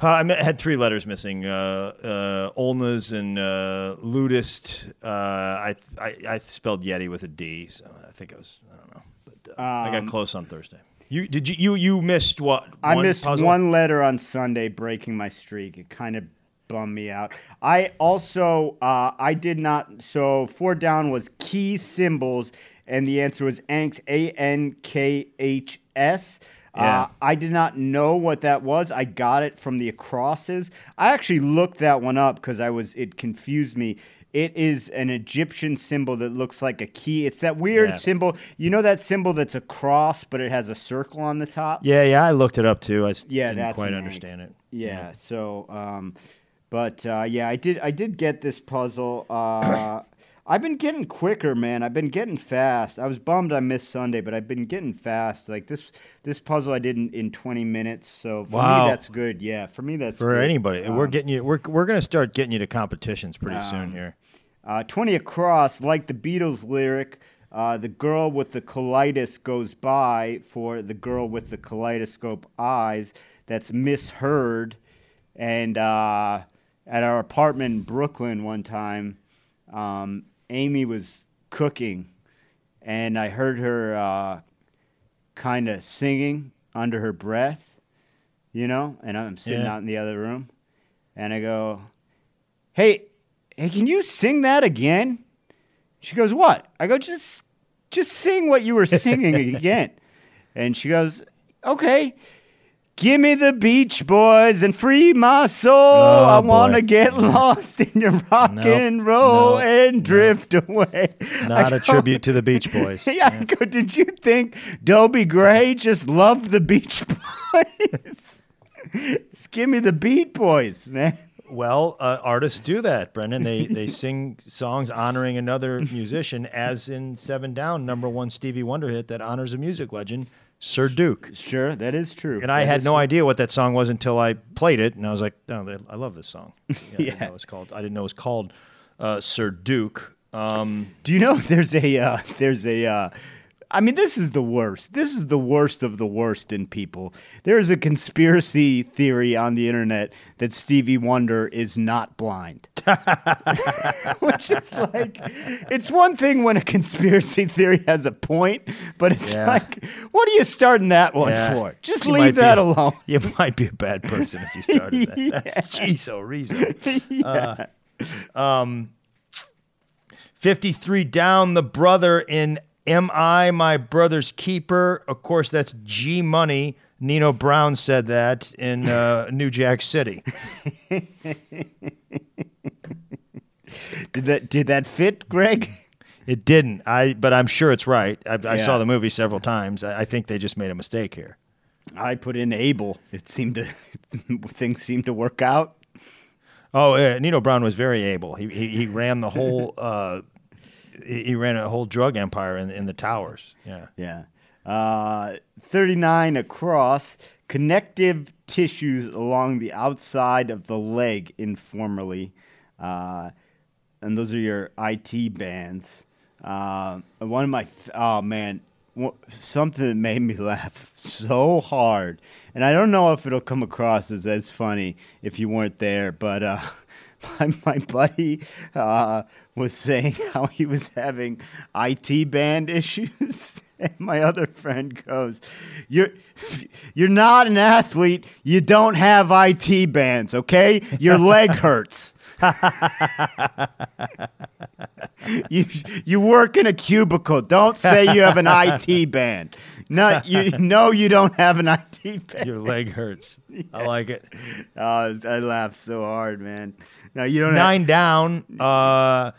Uh, I had three letters missing: uh, uh, Olnas and uh, Ludist. Uh, I, I I spelled Yeti with a D, so I think it was I don't know, but uh, I got close on Thursday. You did you you you missed what? I missed puzzle? one letter on Sunday, breaking my streak. It kind of bummed me out. I also uh, I did not. So four down was key symbols, and the answer was Ankhs A N K H S. Yeah. Uh, I did not know what that was. I got it from the acrosses. I actually looked that one up because I was it confused me. It is an Egyptian symbol that looks like a key. It's that weird Yeah. symbol. You know that symbol that's a cross, but it has a circle on the top. Yeah, yeah, I looked it up too. I Yeah, didn't quite an understand it. Yeah. So, um, but uh, yeah, I did. I did get this puzzle. Uh, I've been getting quicker, man. I've been getting fast. I was bummed I missed Sunday, but I've been getting fast. Like this, this puzzle I did in, in 20 minutes. So for Wow. me, that's good. Yeah, for me, that's For good. anybody, we're Um, getting you. We're we're gonna start getting you to competitions pretty soon here. Uh, 20 across, like the Beatles lyric, uh, the girl with the colitis goes by for the girl with the kaleidoscope eyes. That's misheard. And uh, at our apartment in Brooklyn one time, um, Amy was cooking, and I heard her uh, kind of singing under her breath, you know, and I'm sitting Yeah. out in the other room, and I go, "Hey, hey, can you sing that again?" She goes, "What?" I go, "Just, just sing what you were singing <laughs> again." And she goes, "Okay." Give me the Beach Boys and free my soul. Oh, I want to get lost in your rock Nope, and roll nope, and drift away. Not I a go- tribute to the Beach Boys. <laughs> yeah, I go, did you think Dobie Gray just loved the Beach <laughs> Boys? Just give me the Beat Boys, man. Well, uh, artists do that, Brendan. They they <laughs> sing songs honoring another musician, as in Seven Down, number one Stevie Wonder hit that honors a music legend, Sir Duke. Sure, that is true. And I had no true. idea what that song was until I played it, and I was like, "Oh, I love this song." <laughs> Yeah, I didn't know it was called. I didn't know it was called uh, Sir Duke. Um, Do you know <laughs> there's a uh, there's a uh, I mean this is the worst. This is the worst of the worst in people. There is a conspiracy theory on the internet that Stevie Wonder is not blind. <laughs> Which is like it's one thing when a conspiracy theory has a point, but it's Yeah. like what are you starting that one yeah. for? Just You leave that alone. <laughs> You might be a bad person if you started that. <laughs> That's jeez, oh reason. yeah. Um, 53 down the brother in Am I My Brother's Keeper? Of course, that's G Money. Nino Brown said that in uh, <laughs> New Jack City. Did that did that fit, Greg? It didn't. I, but I'm sure it's right. I, I saw the movie several times. I, I think they just made a mistake here. I put in Abel. It seemed to <laughs> things seemed to work out. Oh, yeah, Nino Brown was very able. He he, he ran the whole <laughs> uh, he, ran a whole drug empire in in the towers. Yeah. Yeah. Uh, 39 across, connective tissues along the outside of the leg informally. Uh, and those are your IT bands. Uh, one of my, oh man, something that made me <laughs> laugh so hard. And I don't know if it'll come across as as funny if you weren't there, but uh, <laughs> my, my buddy uh, was saying <laughs> how he was having IT band <laughs> issues. And my other friend goes, "You're you're not an athlete. You don't have IT bands, okay? Your leg hurts." <laughs> you you work in a cubicle. Don't say you have an <laughs> IT band. No, you no, you don't have an IT band. Your leg hurts. I like it. <laughs> Oh, I laughed so hard, man. No, you don't. Nine down. Uh,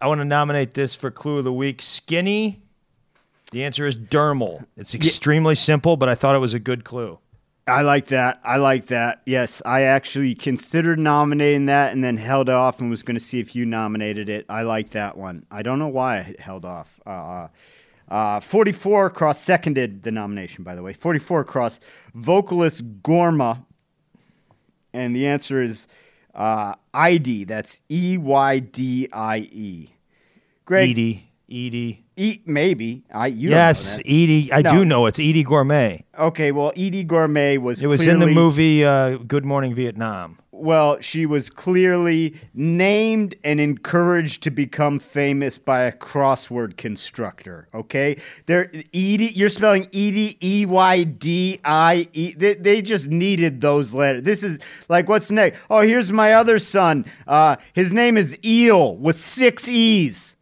I want to nominate this for clue of the week. Skinny. The answer is dermal. It's extremely simple, but I thought it was a good clue. I like that. I like that. Yes, I actually considered nominating that and then held off and was going to see if you nominated it. I like that one. I don't know why I held off. Uh, uh, 44 cross seconded the nomination, by the way. 44 cross vocalist Gormé. And the answer is uh, Eydie. That's E Y D I E. Greg, Edie. Edie. E- maybe. I, you Yes. Edie. I No. do know it's Eydie Gormé. Okay, well, Eydie Gormé was It was in the movie uh, Good Morning Vietnam. Well, she was clearly named and encouraged to become famous by a crossword constructor. Okay, there, Edie. You're spelling Edie E Y D I E. They, they just needed those letters. This is like what's next? Oh, here's my other son. Uh, his name is Eel with six E's.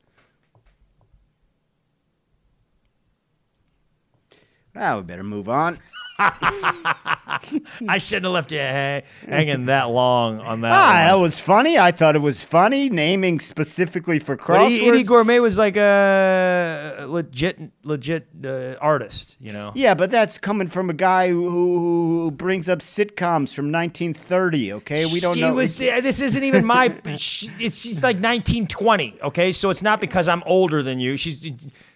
Now we better move on. <laughs> I shouldn't have left you ha- hanging that long on that. Ah, that one. was funny. I thought it was funny naming specifically for But crosswords. E- Eydie Gormé was like a legit, legit uh, artist. You know. Yeah, but that's coming from a guy who, who, who brings up sitcoms from 1930. Okay, we don't she know. Was, uh, this isn't even my. <laughs> she, it's she's like 1920. Okay, so it's not because I'm older than you. She's.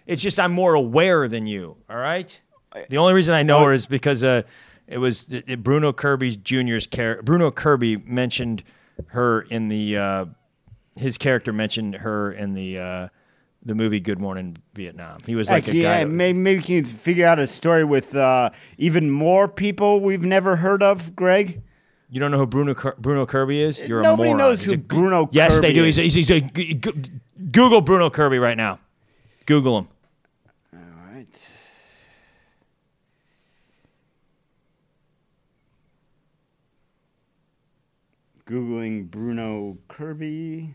It's just I'm more aware than you. All right. The only reason I know her is because uh, it was Bruno Kirby Jr.'s character. Bruno Kirby mentioned her in the. Uh, his character mentioned her in the. Uh, the movie Good Morning Vietnam. He was like Heck, a guy. yeah, that- maybe, maybe we can figure out a story with uh, even more people we've never heard of, Greg. You don't know who Bruno Bruno Kirby is? You're Nobody a moron. knows He's who a- Bruno Yes, Kirby they do. is. He's he's a, g- Google Bruno Kirby right now. Google him. Googling Bruno Kirby.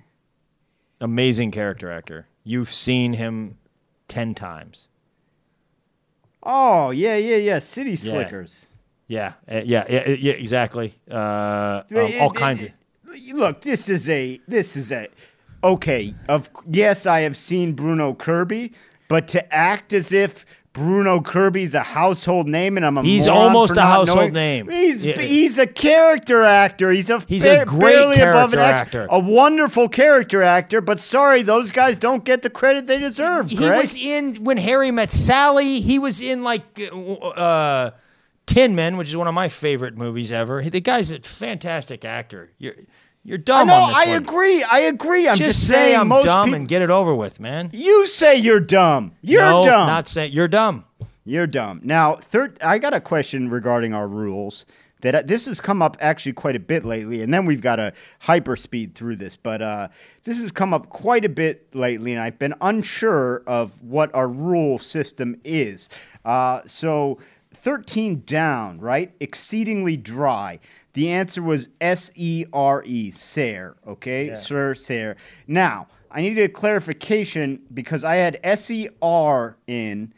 Amazing character actor. You've seen him ten times. Oh, yeah, yeah, yeah. City Slickers. Yeah, uh, yeah, yeah, yeah, exactly. Uh, um, all it- kinds of. Look, this is a this is a okay. Of yes, I have seen Bruno Kirby, but to act as if Bruno Kirby's a household name and I'm a He's almost a household knowing- name. He's Yeah. he's a character actor. He's a He's a great barely above an character actor, a wonderful character actor. But sorry, those guys don't get the credit they deserve. He Greg. was in when Harry met Sally. He was in like uh, uh, Tin Men, which is one of my favorite movies ever. The guy's a fantastic actor. You're you're I dumb. know. I one. agree. I agree. I'm Just, just, say saying I'm most dumb peop- and get it over with, man. You say you're dumb. You're no, dumb. Not saying you're dumb. You're dumb. Now, third, I got a question regarding our rules. That uh, this has come up actually quite a bit lately, and then we've got to hyperspeed through this. But uh, this has come up quite a bit lately, and I've been unsure of what our rule system is. Uh, so, thirteen down, right? Exceedingly dry. The answer was S E R E, Sare. Okay, Sir Sare. Now, I needed a clarification because I had S E R in.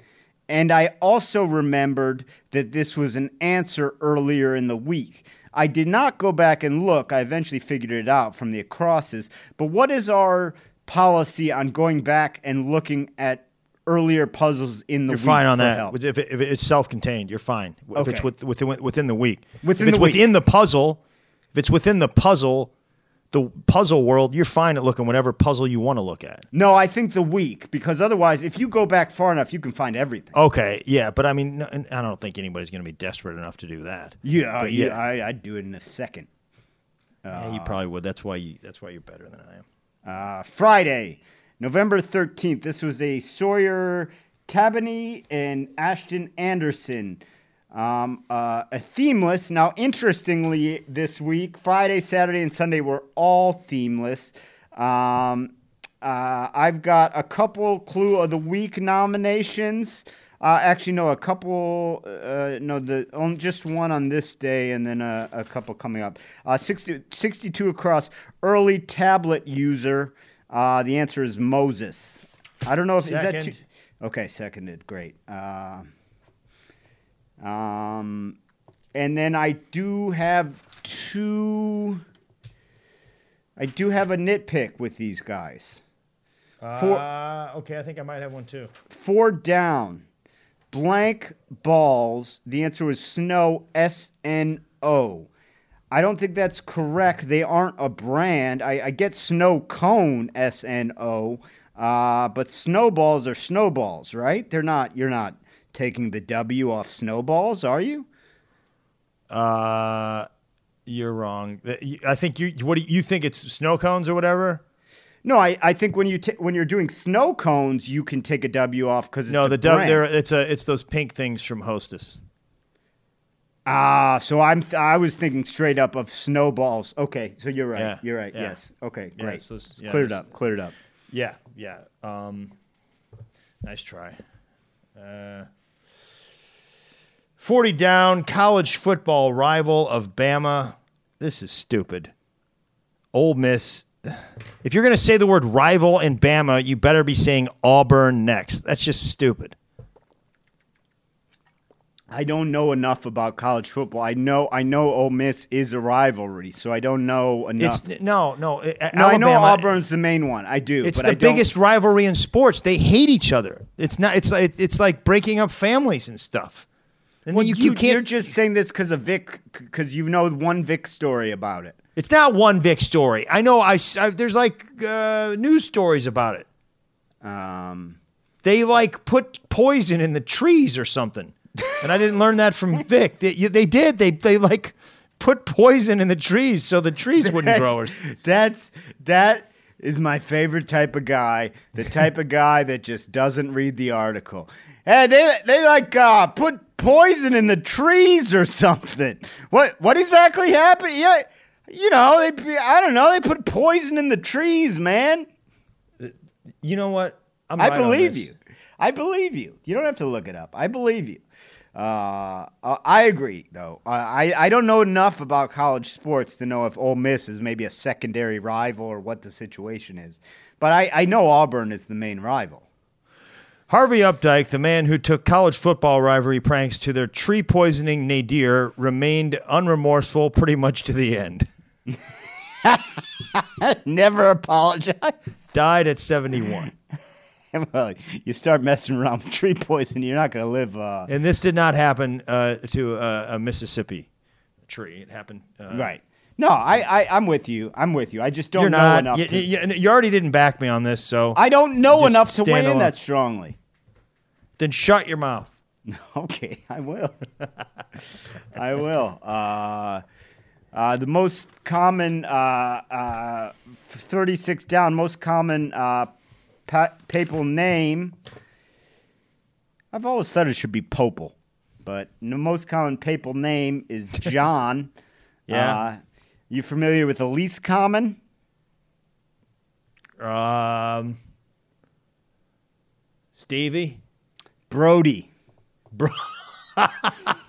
And I also remembered that this was an answer earlier in the week. I did not go back and look. I eventually figured it out from the acrosses. But what is our policy on going back and looking at earlier puzzles in the You're fine on that. help? If, it, if it's self-contained, you're fine. If it's with, within within the week. Within if it's the within the puzzle, if it's within the puzzle, the puzzle world, you're fine at looking whatever puzzle you want to look at. No, I think the week because otherwise, if you go back far enough, you can find everything. Okay, yeah, but I mean, no, I don't think anybody's going to be desperate enough to do that. yeah, But yeah, I, I'd do it in a second. yeah, you probably would. That's why you. That's why you're better than I am. Uh, Friday, November 13th. This was a Sawyer Cabaney and Ashton Anderson. Um, uh, a themeless. Now, interestingly, this week, Friday, Saturday, and Sunday were all themeless. Um, uh, I've got a couple Clue of the Week nominations. Uh, actually, no, a couple. Uh, no, the just one on this day, and then a, a couple coming up. Uh, 60, 62 across. Early tablet user. Uh, the answer is Moses. I don't know if is that too, okay. Seconded. Great. Uh, um, and then I do have two. I do have a nitpick with these guys. Four- Uh, okay, I think I might have one too. Four down. blank balls. The answer was snow, S N O. I don't think that's correct. They aren't a brand. I, I get snow cone, S N O, uh, but snowballs are snowballs, right? They're not. You're not taking the W off snowballs, are you? Uh, you're wrong. I think you. What do you, you think? It's snow cones or whatever. No, I, I think when you ta when you're doing snow cones, you can take a W off because No, the W. It's a. It's those pink things from Hostess. Ah, so I'm I was thinking straight up of snowballs. Okay, so you're right. Yeah, You're right. yeah. Yes. Okay, Yeah, great. so it's- yeah, cleared there's- up. Cleared up. Yeah, yeah. Um, nice try. Uh, 40 down, college football rival of Bama. This is stupid. Ole Miss. If you're going to say the word rival in Bama, you better be saying Auburn next. That's just stupid. I don't know enough about college football. I know I know Ole Miss is a rivalry, so I don't know enough. It's no, no. uh, no, I know Auburn's the main one. I do. It's but the I don't- biggest rivalry in sports. They hate each other. It's not. It's like it's like breaking up families and stuff. And Well, you, you, can't. You're just saying this because of Vic, because you know one Vic story about it. It's not one Vic story. I know. I there's like uh, news stories about it. Um, They like put poison in the trees or something, and I didn't learn that from Vic. They, they did. They they like put poison in the trees so the trees wouldn't grow. Or, That's that is my favorite type of guy. The type of guy that just doesn't read the article. Hey, they they like uh, put poison in the trees or something. What what exactly happened? Yeah, you know they I don't know. They put poison in the trees, man. you know what? I'm I believe you. I believe you. You don't have to look it up. I believe you. Uh, I agree, though. I I don't know enough about college sports to know if Ole Miss is maybe a secondary rival or what the situation is. But I, I know Auburn is the main rival. Harvey Updike, the man who took college football rivalry pranks to their tree poisoning nadir, remained unremorseful pretty much to the end. <laughs> Never apologized. Died at 71. <laughs> <laughs> well, you start messing around with tree poison, you're not going to live. Uh, And this did not happen uh, to uh, a Mississippi tree. It happened. Uh, right. No, I, I I'm with you. I'm with you. I just don't You're know not. enough. You, to- you- you already didn't back me on this, so I don't know enough to weigh in that strongly. then shut your mouth. <laughs> Okay, I will. I will. <laughs> Uh, uh, the most common, uh, uh, 36 down, most common uh, pa- papal name. I've always thought it should be Popal, but the most common papal name is <laughs> John. Yeah. Uh, you familiar with the least common? Um, Stevie. Brody. Bro. <laughs>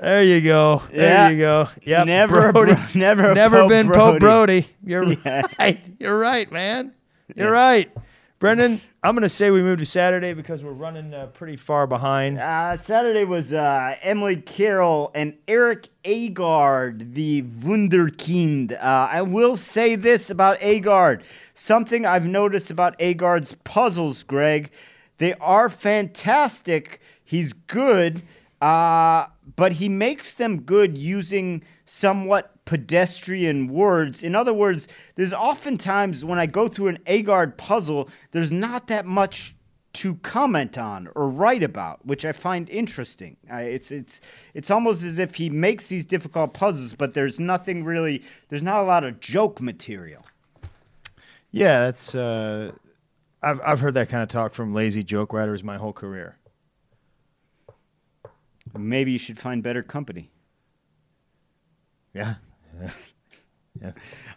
There you go. There Yeah. you go. Yeah. Never, Brody. bro- never, Never Pope been Brody. Pope Brody. You're <laughs> Yeah. right. You're right, man. You're right. Brendan, I'm going to say we moved to Saturday because we're running uh, pretty far behind. Uh, Saturday was uh, Emily Carroll and Erik Agard, the Wunderkind. Uh, I will say this about Agard. Something I've noticed about Agard's puzzles, Greg. They are fantastic. He's good, uh, but he makes them good using somewhat pedestrian words. In other words, there's oftentimes when I go through an Agard puzzle, there's not that much to comment on or write about, which I find interesting. Uh, it's it's it's almost as if he makes these difficult puzzles, but there's nothing really. There's not a lot of joke material. Yeah, that's. Uh, I've I've heard that kind of talk from lazy joke writers my whole career. Maybe you should find better company. <laughs> Yeah.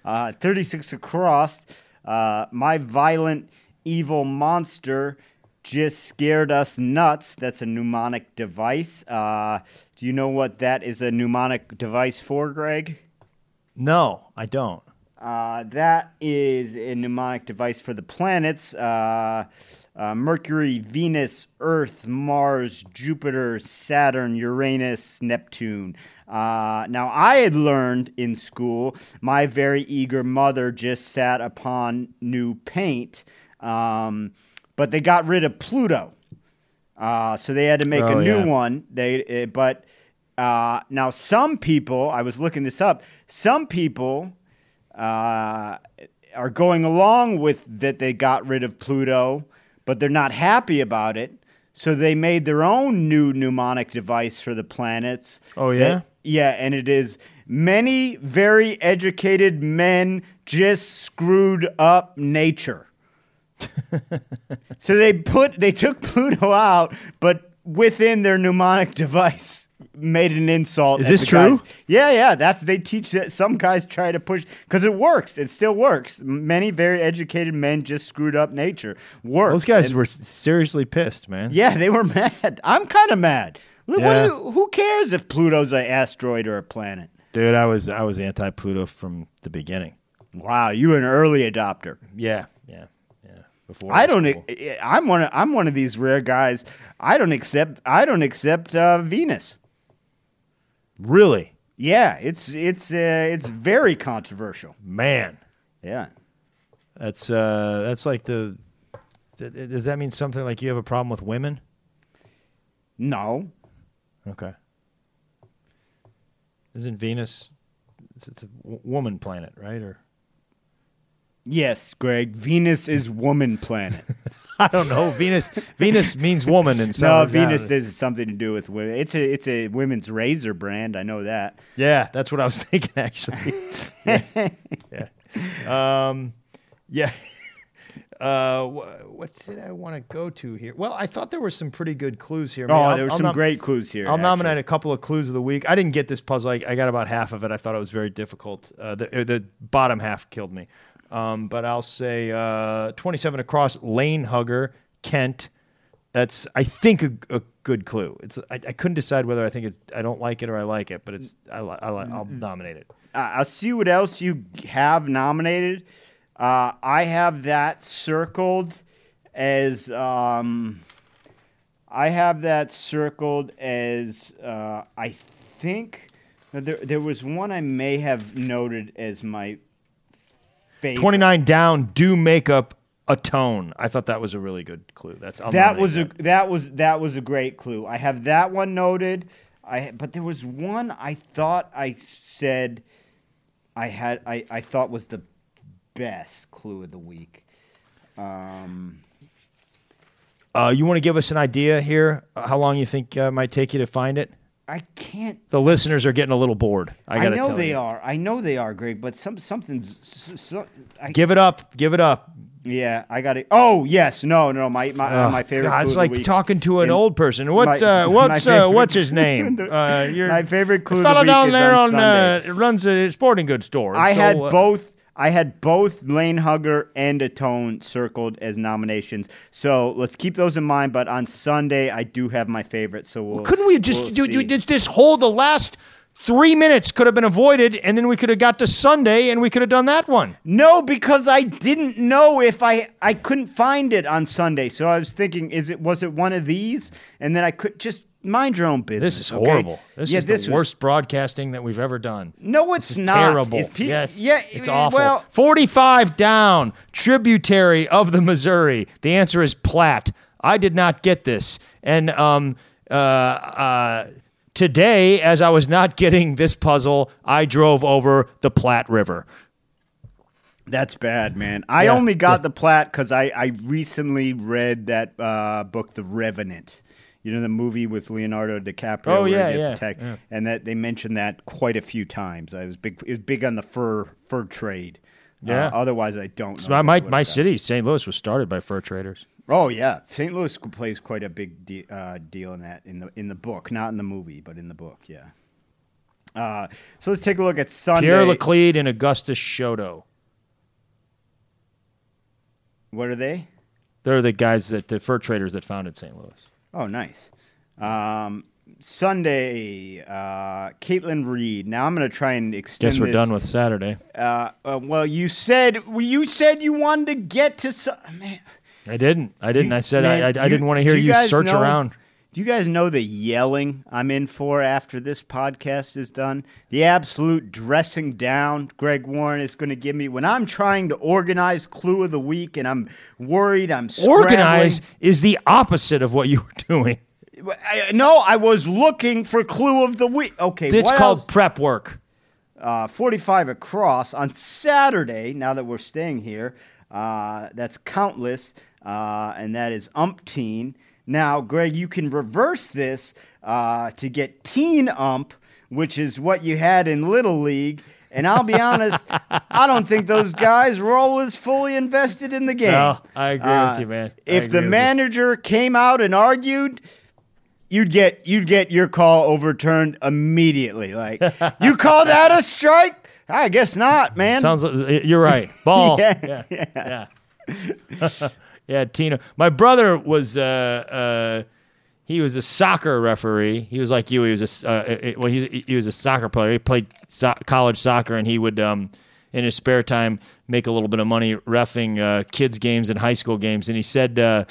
Uh, 36 across. Uh, my violent evil monster just scared us nuts. That's a mnemonic device. Uh, do you know what that is a mnemonic device for, Greg? No, I don't. Uh, that is a mnemonic device for the planets uh, uh, Mercury, Venus, Earth, Mars, Jupiter, Saturn, Uranus, Neptune. Uh, now, I had learned in school, my very eager mother just sat upon new paint. Um, but they got rid of Pluto, uh, so they had to make Oh, a new yeah. one. They uh, but uh, now some people, I was looking this up. Some people uh, are going along with that they got rid of Pluto, but they're not happy about it. So they made their own new mnemonic device for the planets. Oh, yeah? that- yeah, and it is many very educated men just screwed up nature. <laughs> so they put they took Pluto out, but within their mnemonic <laughs> device made an insult. Is this true? guys. Yeah, yeah. That's they teach that some guys try to push because it works. It still works. Many very educated men just screwed up nature. Works. Those guys And- were seriously pissed, man. Yeah, they were <laughs> mad. I'm kind of mad. What Yeah. you- who cares if Pluto's an asteroid or a planet? Dude, I was I was anti Pluto from the beginning. Wow, you were an early adopter. Yeah, yeah, yeah. Before I don't. cool. e- I'm one. Of, I'm one of these rare guys. I don't accept. I don't accept uh, Venus. Really? Yeah, it's it's uh, it's very controversial. Man. Yeah. That's uh that's like the th- th- does that mean something like you have a problem with women? No. Okay. Isn't Venus it's, a w- woman planet, right? Or Yes, Greg. Venus is woman planet. <laughs> <laughs> I don't know. Venus Venus means woman in some no, Venus is something to do with women. It's a it's a women's razor brand. I know that. Yeah, that's what I was <laughs> thinking actually. <laughs> yeah. yeah. Um yeah. Uh, what did I want to go to here? Well, I thought there were some pretty good clues here. Oh, I'll- there were I'll some nom- great clues here. I'll actually. nominate a couple of clues of the week. I didn't get this puzzle. I, I got about half of it. I thought it was very difficult. Uh, the, uh, the bottom half killed me. Um, but I'll say uh, 27 across, lane hugger, Kent. That's, I think, a, a good clue. It's I, I couldn't decide whether I think it's I don't like it or I like it, but it's I, li- I li- I'll nominate it. Uh, I'll see what else you have nominated. Uh, I have that circled as um, I have that circled as uh, I think there there was one I may have noted as my favorite. 29 down, do make up a tone. I thought that was a really good clue. That's I'll that was a that. that was that was a great clue. I have that one noted. I but there was one I thought I said I had I, I thought was the best clue of the week. Um, Uh, you want to give us an idea here? uh, How long you think uh, might take you to find it? I can't. The listeners are getting a little bored. I, I, know they you. are. I know they are, Greg. But some something's. So, I, Give it up. Give it up. yeah, I got it. Oh yes, no, no. My my uh, my favorite. God, it's like talking to an In- old person. What? my- uh, <laughs> what's uh, what's his <laughs> name? <laughs> Uh, your, My favorite clue The of the fella week down there on on, uh, runs a sporting goods store. I So, had uh, both. I had both Lane Hugger and Atone circled as nominations. So let's keep those in mind. But on Sunday, I do have my favorite. So we'll, Couldn't we just we'll do, do this- this whole the last three minutes could have been avoided, and then we could have got to Sunday, and we could have done that one. No, because I didn't know if I I couldn't find it on Sunday. So I was thinking, is it was it one of these? And then I could just mind your own business. This is okay? horrible. This yeah, is this the was- worst broadcasting that we've ever done. No, it's This is not. terrible. If pe- yes. Yeah, it's awful. Well, 45 down, tributary of the Missouri. The answer is Platte. I did not get this. And um, uh, uh, today, as I was not getting this puzzle, I drove over the Platte River. That's bad, man. I Yeah. only got the Platte because I, I recently read that uh, book, The Revenant. You know the movie with Leonardo DiCaprio. Oh, yeah, yeah, attacked? yeah. and that they mentioned that quite a few times. I was big. It was big on the fur fur trade. Yeah. Uh, otherwise, I don't. Know my, my, my city, St. Louis, was started by fur traders. Oh yeah, St. Louis plays quite a big de- uh, deal in that in the in the book, not in the movie, but in the book. Yeah. Uh, so let's take a look at Sunday. Pierre Laclède and Augustus Chouteau. what are they? They're the guys that the fur traders that founded St. Louis. Oh, nice. Um, Sunday, uh, Caitlin Reid. Now I'm going to try and extend. Guess we're this. done with Saturday. Uh, uh, well, you said well, you said you wanted to get to. Su- man, I didn't. I didn't. You- I said man, I, I, I didn't want to hear do you, search know- around. Do you guys know the yelling I'm in for after this podcast is done? The absolute dressing down Greg Warren is going to give me when I'm trying to organize clue of the week and I'm worried I'm Organize scrambling. is the opposite of what you were doing. I, no, I was looking for clue of the week. Okay, It's called else? prep work. uh, 45 across on Saturday. Now that we're staying here, uh, that's countless, uh, and that is umpteen. Now, Greg, you can reverse this uh, to get teen ump, which is what you had in Little League. And I'll be honest, <laughs> I don't think those guys were always fully invested in the game. No, I agree with Uh, you, man. I If the with you. manager came out and argued, you'd get you'd get your call overturned immediately. Like, <laughs> you call that a strike? I guess not, man. Sounds like you're right. <laughs> Ball. Yeah, yeah. Yeah. Yeah, Tino. My brother was uh uh he was a soccer referee. He was like you. He was a uh, well he he was a soccer player. He played so- college soccer and he would um in his spare time make a little bit of money refing uh, kids games and high school games and he said uh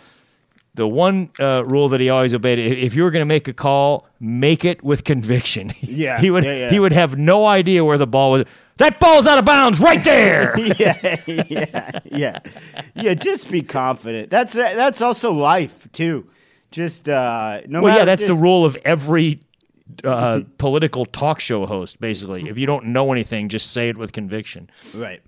the one uh, rule that he always obeyed: if you were going to make a call, make it with conviction. <laughs> Yeah, he would. yeah, yeah. He would have no idea where the ball was. That ball's out of bounds, right <laughs> there. yeah, yeah, yeah, yeah. Just be confident. That's that's also life too. Just uh, no Well, yeah, that's the rule of every uh, political talk show host. Basically, if you don't know anything, just say it with conviction. right.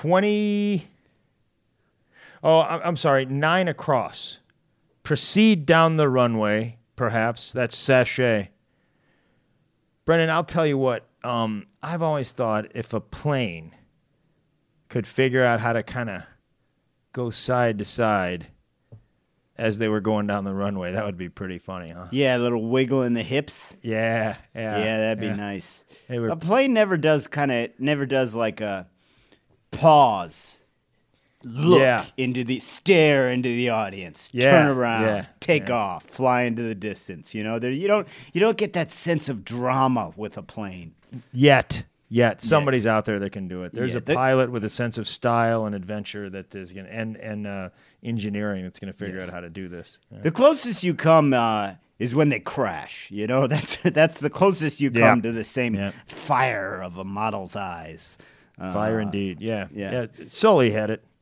Twenty. Oh, I'm I'm sorry. Nine across. Proceed down the runway. Perhaps that's sashay. Brennan, I'll tell you what. Um, I've always thought if a plane could figure out how to kind of go side to side as they were going down the runway, that would be pretty funny, huh? Yeah, a little wiggle in the hips. Yeah, yeah, Yeah, that'd be yeah. nice. Were- A plane never does kind of never does like a pause, look Yeah. into the stare into the audience, Yeah, turn around, yeah, take yeah. off, fly into the distance. You know, there you don't you don't get that sense of drama with a plane. Yet, yet somebody's out there that can do it. There's Yeah, a the- pilot with a sense of style and adventure that is going and and uh, engineering that's going to figure Yes. out how to do this. Yeah. The closest you come uh, is when they crash. You know, <laughs> that's that's the closest you Yeah. come to the same Yeah. fire of a model's eyes. Uh, Fire indeed. Yeah. yeah. Sully had it. <laughs>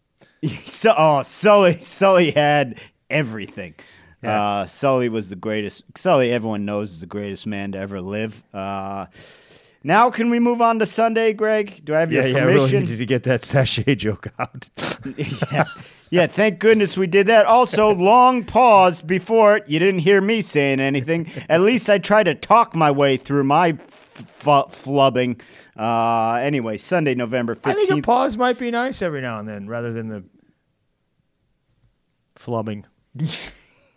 So, oh, Sully, Sully had everything. Yeah. Uh, Sully was the greatest. Sully, everyone knows, is the greatest man to ever live. Uh, now, can we move on to Sunday, Greg? Do I have Yeah, your yeah. I really needed to get that <laughs> sachet joke out. <laughs> yeah. yeah, thank goodness we did that. Also, long pause before it. You didn't hear me saying anything. At least I tried to talk my way through my f- flubbing. Uh, anyway, Sunday, November 15th. I think a 15th. pause might be nice every now and then, rather than the flubbing. <laughs>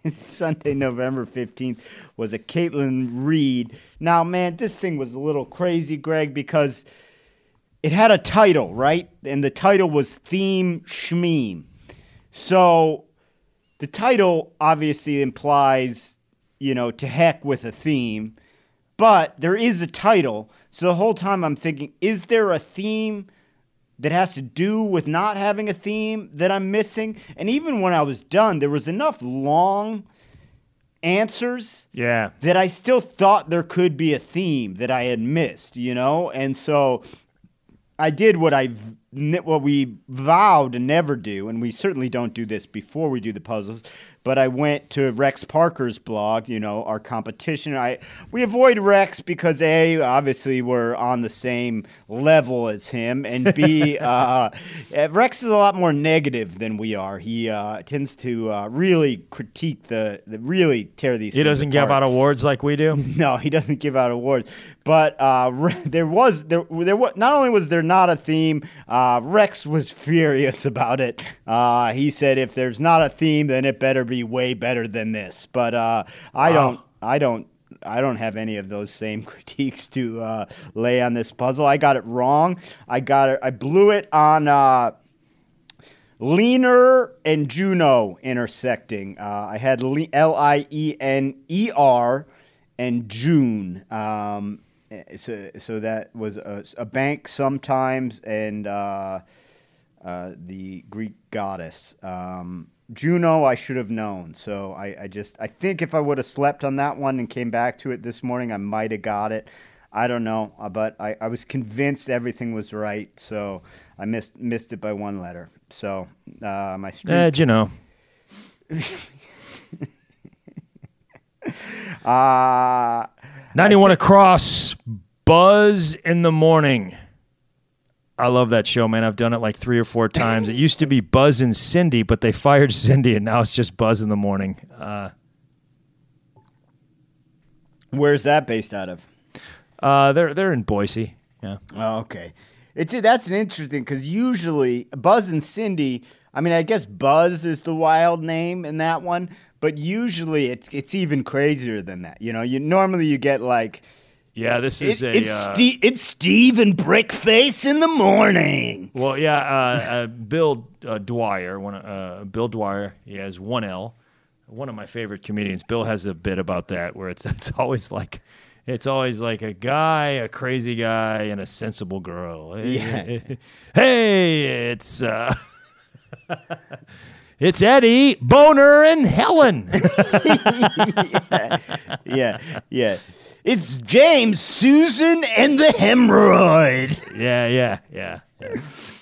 Sunday, November 15th was a Caitlin Reid. Now, man, this thing was a little crazy, Greg, because it had a title, right? And the title was Theme Shmeem. So the title obviously implies, you know, to heck with a theme, but there is a title. So the whole time I'm thinking, is there a theme that has to do with not having a theme that I'm missing? And even when I was done, there was enough long answers Yeah. that I still thought there could be a theme that I had missed, you know? And so I did what I v- ne- what we vowed to never do, and we certainly don't do this before we do the puzzles. But I went to Rex Parker's blog, you know, our competition. I we avoid Rex because a obviously we're on the same level as him, and b <laughs> uh, uh, Rex is a lot more negative than we are. He uh, tends to uh, really critique the, the really tear these. He doesn't give out awards like we do. <laughs> No, he doesn't give out awards. But uh, <laughs> there was there there was not only was there not a theme, uh, Rex was furious about it. Uh, he said, "If there's not a theme, then it better be way better than this." But uh, I don't, I don't. I don't have any of those same <laughs> critiques to uh, lay on this puzzle. I got it wrong. I got it. I blew it on uh, Leaner and Juno intersecting. Uh, I had L I E N E R and June. Um, so so that was a, a bank sometimes, and uh, uh, the Greek goddess. Um, Juno, I should have known. So I, I just, I think if I would have slept on that one and came back to it this morning, I might have got it. I don't know, uh, but I, I was convinced everything was right. So I missed missed it by one letter. So uh, my streak, Eh, you know. <laughs> uh, 91 across, Buzz in the morning. I love that show, man. I've done it like three or four times. It used to be Buzz and Cindy, but they <laughs> fired Cindy, and now it's just Buzz in the morning. Uh, where's that based out of? uh, they're they're in Boise. Yeah. Oh, okay. It's that's an interesting because usually Buzz and Cindy. I mean, I guess Buzz is the wild name in that one, but usually it's it's even crazier than that. You know, you normally you get like Yeah, this it- is a. it's uh, Ste- it's Steve and Brickface in the morning. Well, yeah, uh, uh, Bill uh, Dwyer, one, uh, Bill Dwyer, he has one L. One of my favorite comedians. Bill has a bit about that where it's <laughs> it's always like it's always like a guy, a crazy guy, and a sensible girl. Yeah. <laughs> hey, it's uh, <laughs> it's Eddie Boner and Helen. <laughs> <laughs> yeah, yeah. It's James, Susan, and the hemorrhoid. yeah, yeah,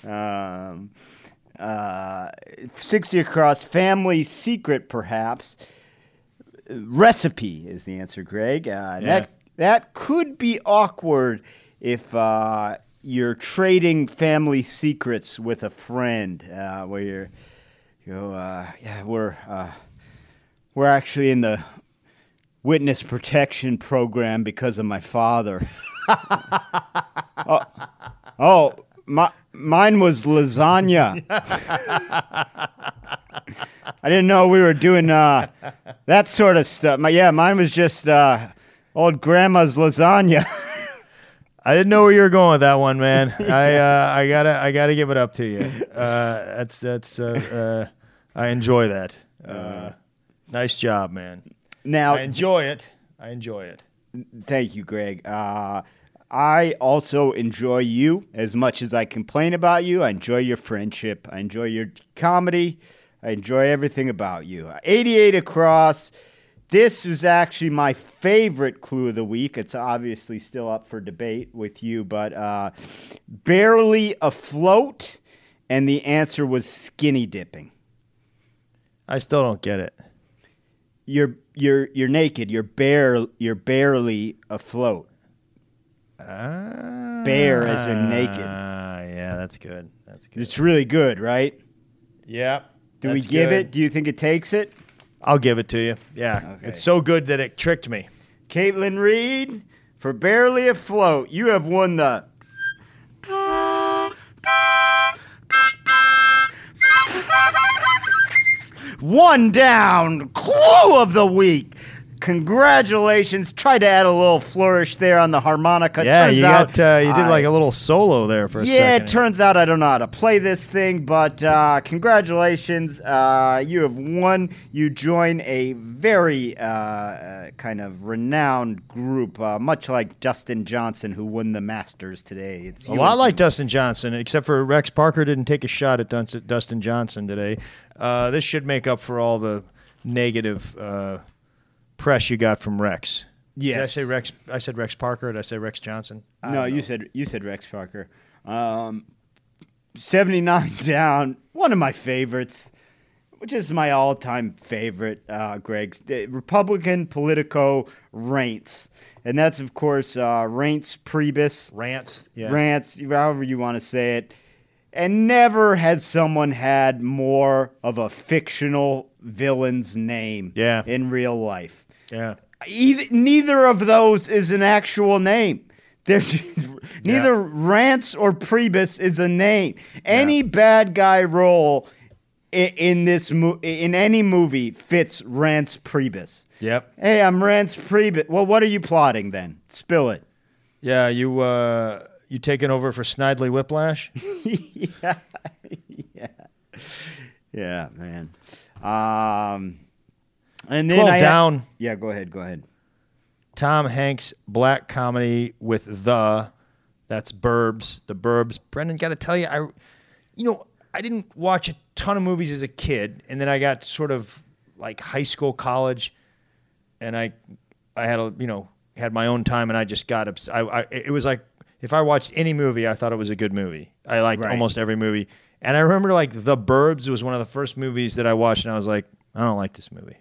yeah. um, uh, 60 across family secret perhaps recipe is the answer greg uh, Yeah. that that could be awkward if uh, you're trading family secrets with a friend uh, where you're you go uh, yeah we're uh, we're actually in the witness protection program because of my father <laughs> Oh, my, mine was lasagna. I didn't know we were doing uh, that sort of stuff. My, yeah, mine was just uh, old grandma's lasagna. <laughs> I didn't know where you were going with that one, man. <laughs> I uh, I gotta I gotta give it up to you. Uh, that's that's uh, uh, I enjoy that. Uh, nice job, man. now, I enjoy it. I enjoy it. thank you, Greg. Uh, I also enjoy you as much as I complain about you. I enjoy your friendship. I enjoy your comedy. I enjoy everything about you. 88 across. This was actually my favorite clue of the week. It's obviously still up for debate with you, but uh, barely afloat, and the answer was skinny dipping. I still don't get it. You're you're you're naked. You're bare. You're barely afloat. Bare as in naked. Ah, yeah, that's good. That's good. It's really good, right? Yeah. Do we give good. it? Do you think it takes it? I'll give it to you. Yeah. Okay. It's so good that it tricked me. Caitlin Reid, for barely afloat, you have won the. One down clue of the week. Congratulations! Tried to add a little flourish there on the harmonica. Yeah, Turns you out got uh, you did I- like a little solo there for a yeah, second. it turns out I don't know how to play this thing, but uh, congratulations. Uh, you have won. You join a very uh, uh, kind of renowned group, uh, much like Dustin Johnson, who won the Masters today. It's A lot like Dustin Johnson, except for Rex Parker didn't take a shot at Dun- Dustin Johnson today. Uh, this should make up for all the negative uh, press you got from Rex. Did I say Rex? I said Rex Parker. Did I say Rex Johnson? I No, you know. said you said Rex Parker. Um, Seventy nine <laughs> down, one of my favorites, which is my all time favorite. Uh, Greg's the Republican Politico Rants, and that's of course uh, Rants Priebus. rants. Yeah. rants, however you want to say it. And never has someone had more of a fictional villain's name Yeah. in real life. Yeah. Either, neither of those is an actual name. <laughs> Neither Rance or Priebus is a name. Any bad guy role in, in this mo- in any movie fits Rance Priebus. Yep. Hey, I'm Rance Priebus. Well, what are you plotting then? Spill it. Yeah. You uh, you taking over for Snidely Whiplash? <laughs> yeah, <laughs> yeah, yeah, man. Um, and then I had- down. yeah, go ahead, go ahead. Tom Hanks black comedy with the that's Burbs, the Burbs. Brendan, got to tell you, I, you know, I didn't watch a ton of movies as a kid, and then I got sort of like high school, college, and I, I had a you know had my own time, and I just got obs- I, I it was like if I watched any movie, I thought it was a good movie. I liked Right. almost every movie, and I remember like The Burbs was one of the first movies that I watched, and I was like, I don't like this movie.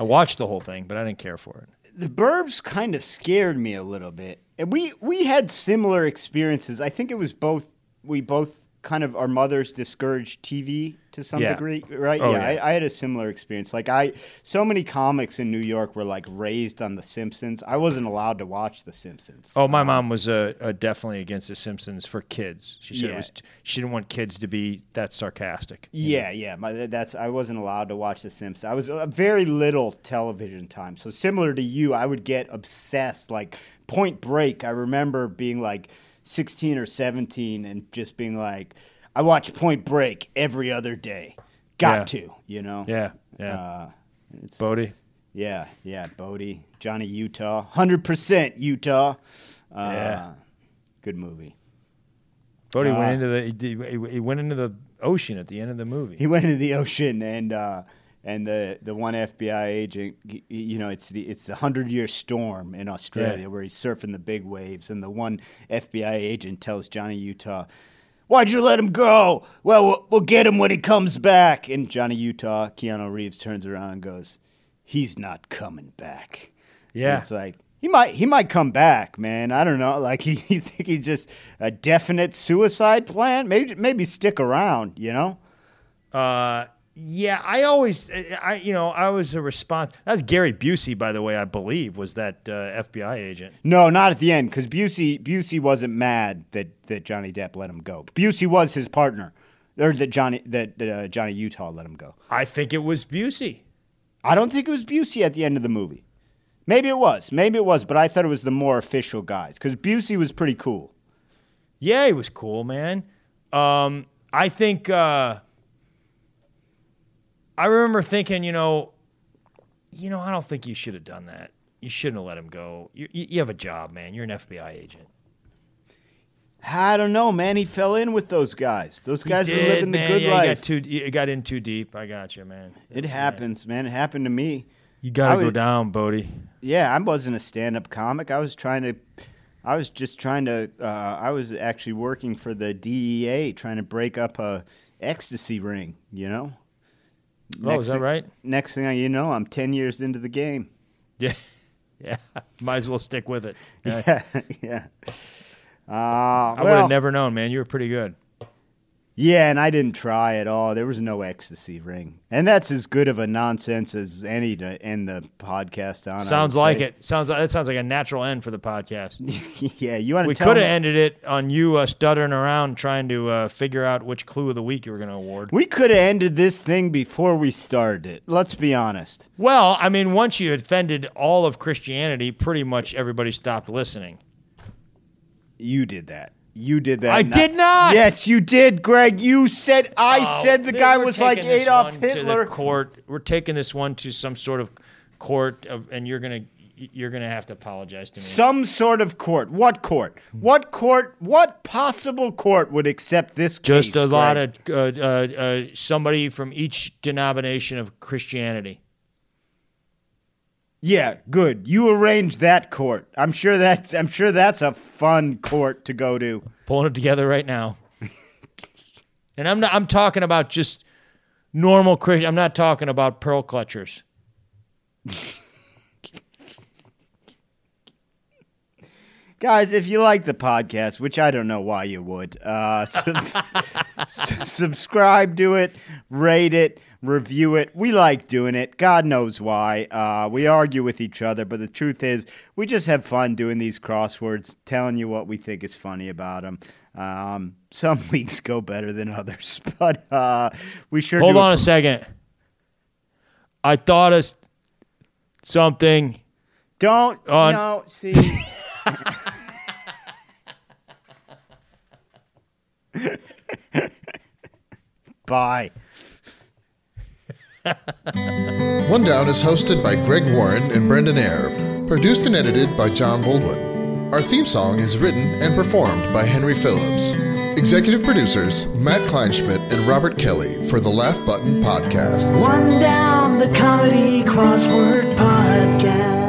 I watched the whole thing, but I didn't care for it. the Burbs kind of scared me a little bit. And we we had similar experiences. I think it was both we both kind of our mothers discouraged TV to some Yeah. degree, right? Oh, yeah, yeah. I, I had a similar experience. Like I, so many comics in New York were like raised on The Simpsons. I wasn't allowed to watch The Simpsons. Oh, my mom was uh, uh, definitely against The Simpsons for kids. She said it Yeah. was she didn't want kids to be that sarcastic. Yeah, yeah. My, that's I wasn't allowed to watch The Simpsons. I was uh, very little television time. So similar to you, I would get obsessed. Like Point Break, I remember being like 16 or 17 and just being like, I watch Point Break every other day. Got Yeah. to, you know. Yeah, yeah. Uh, it's, Bodhi. yeah, yeah. Bodhi, Johnny Utah, 100% Utah. Uh, Yeah. Good movie. Bodhi Uh, went into the he, he went into the ocean at the end of the movie. he went into the ocean and uh, and the the one FBI agent, you know, it's the it's the hundred year storm in Australia Yeah. where he's surfing the big waves, and the one FBI agent tells Johnny Utah. Why'd you let him go? Well, well, we'll get him when he comes back. And Johnny Utah, Keanu Reeves turns around and goes, "He's not coming back." Yeah. And it's like he might he might come back, man. I don't know. Like he, <laughs> you think he's just a definite suicide plan? Maybe maybe stick around. You know. Uh, yeah, I always, I you know, I was a response. That was Gary Busey, by the way, I believe, was that uh, FBI agent. No, not at the end, because Busey Busey wasn't mad that, that Johnny Depp let him go. Busey was his partner, or that Johnny that, that uh, Johnny Utah let him go. I think it was Busey. I don't think it was Busey at the end of the movie. Maybe it was, maybe it was, but I thought it was the more official guys because Busey was pretty cool. Yeah, he was cool, man. Um, I think uh, I remember thinking, you know, you know, I don't think you should have done that. You shouldn't have let him go. You, you, you have a job, man. You're an FBI agent. I don't know, man. He fell in with those guys. Those guys He were living man. the good yeah, life. Got too, you got in too deep. I got you, man. it happens, man. It happened to me. You got to go down, Bodhi. Yeah, I wasn't a stand-up comic. I was trying to, I was just trying to. Uh, I was actually working for the DEA, trying to break up a ecstasy ring. You know. Oh, is that thing- right? Next thing you know, I'm ten years into the game. <laughs> Yeah, yeah. Might as well stick with it. <laughs> Yeah. Yeah, yeah. Uh, I would have never known, man. You were pretty good. Yeah, and I didn't try at all. There was no ecstasy ring, and that's as good of a nonsense as any to end the podcast on. Sounds like it. Sounds like that sounds like a natural end for the podcast. <laughs> yeah, you want to we could have ended it on you uh, stuttering around trying to uh, figure out which clue of the week you were going to award. We could have ended this thing before we started it. Let's be honest. Well, I mean, once you offended all of Christianity, pretty much everybody stopped listening. You did that. You did that. I Not- did not! Yes, you did, Greg. You said I Oh, said the guy was like Adolf Hitler. court. We're taking this one to some sort of court, of, and you're gonna you're gonna have to apologize to me. Some sort of court. What court? What court? What possible court would accept this case? Just a lot of uh, uh, uh, somebody from each denomination of Christianity. Yeah, good. You arrange that court. I'm sure that's I'm sure that's a fun court to go to. pulling it together right now. <laughs> and I'm not, I'm talking about just normal Christian. I'm not talking about pearl clutchers. <laughs> Guys, if you like the podcast, which I don't know why you would, uh, <laughs> sub- subscribe to it, rate it, review it. We like doing it. God knows why. Uh, we argue with each other, but the truth is, we just have fun doing these crosswords, telling you what we think is funny about them. Um, some <laughs> weeks go better than others, <laughs> but uh, we sure Hold on a second. I thought of something. Don't On- no see. <laughs> Bye. <laughs> One Down is hosted by Greg Warren and Brendan Eyre. Produced and edited by John Baldwin. Our theme song is written and performed by Henry Phillips. Executive producers Matt Kleinschmidt and Robert Kelly for the Laugh Button Podcast. One down the comedy crossword podcast.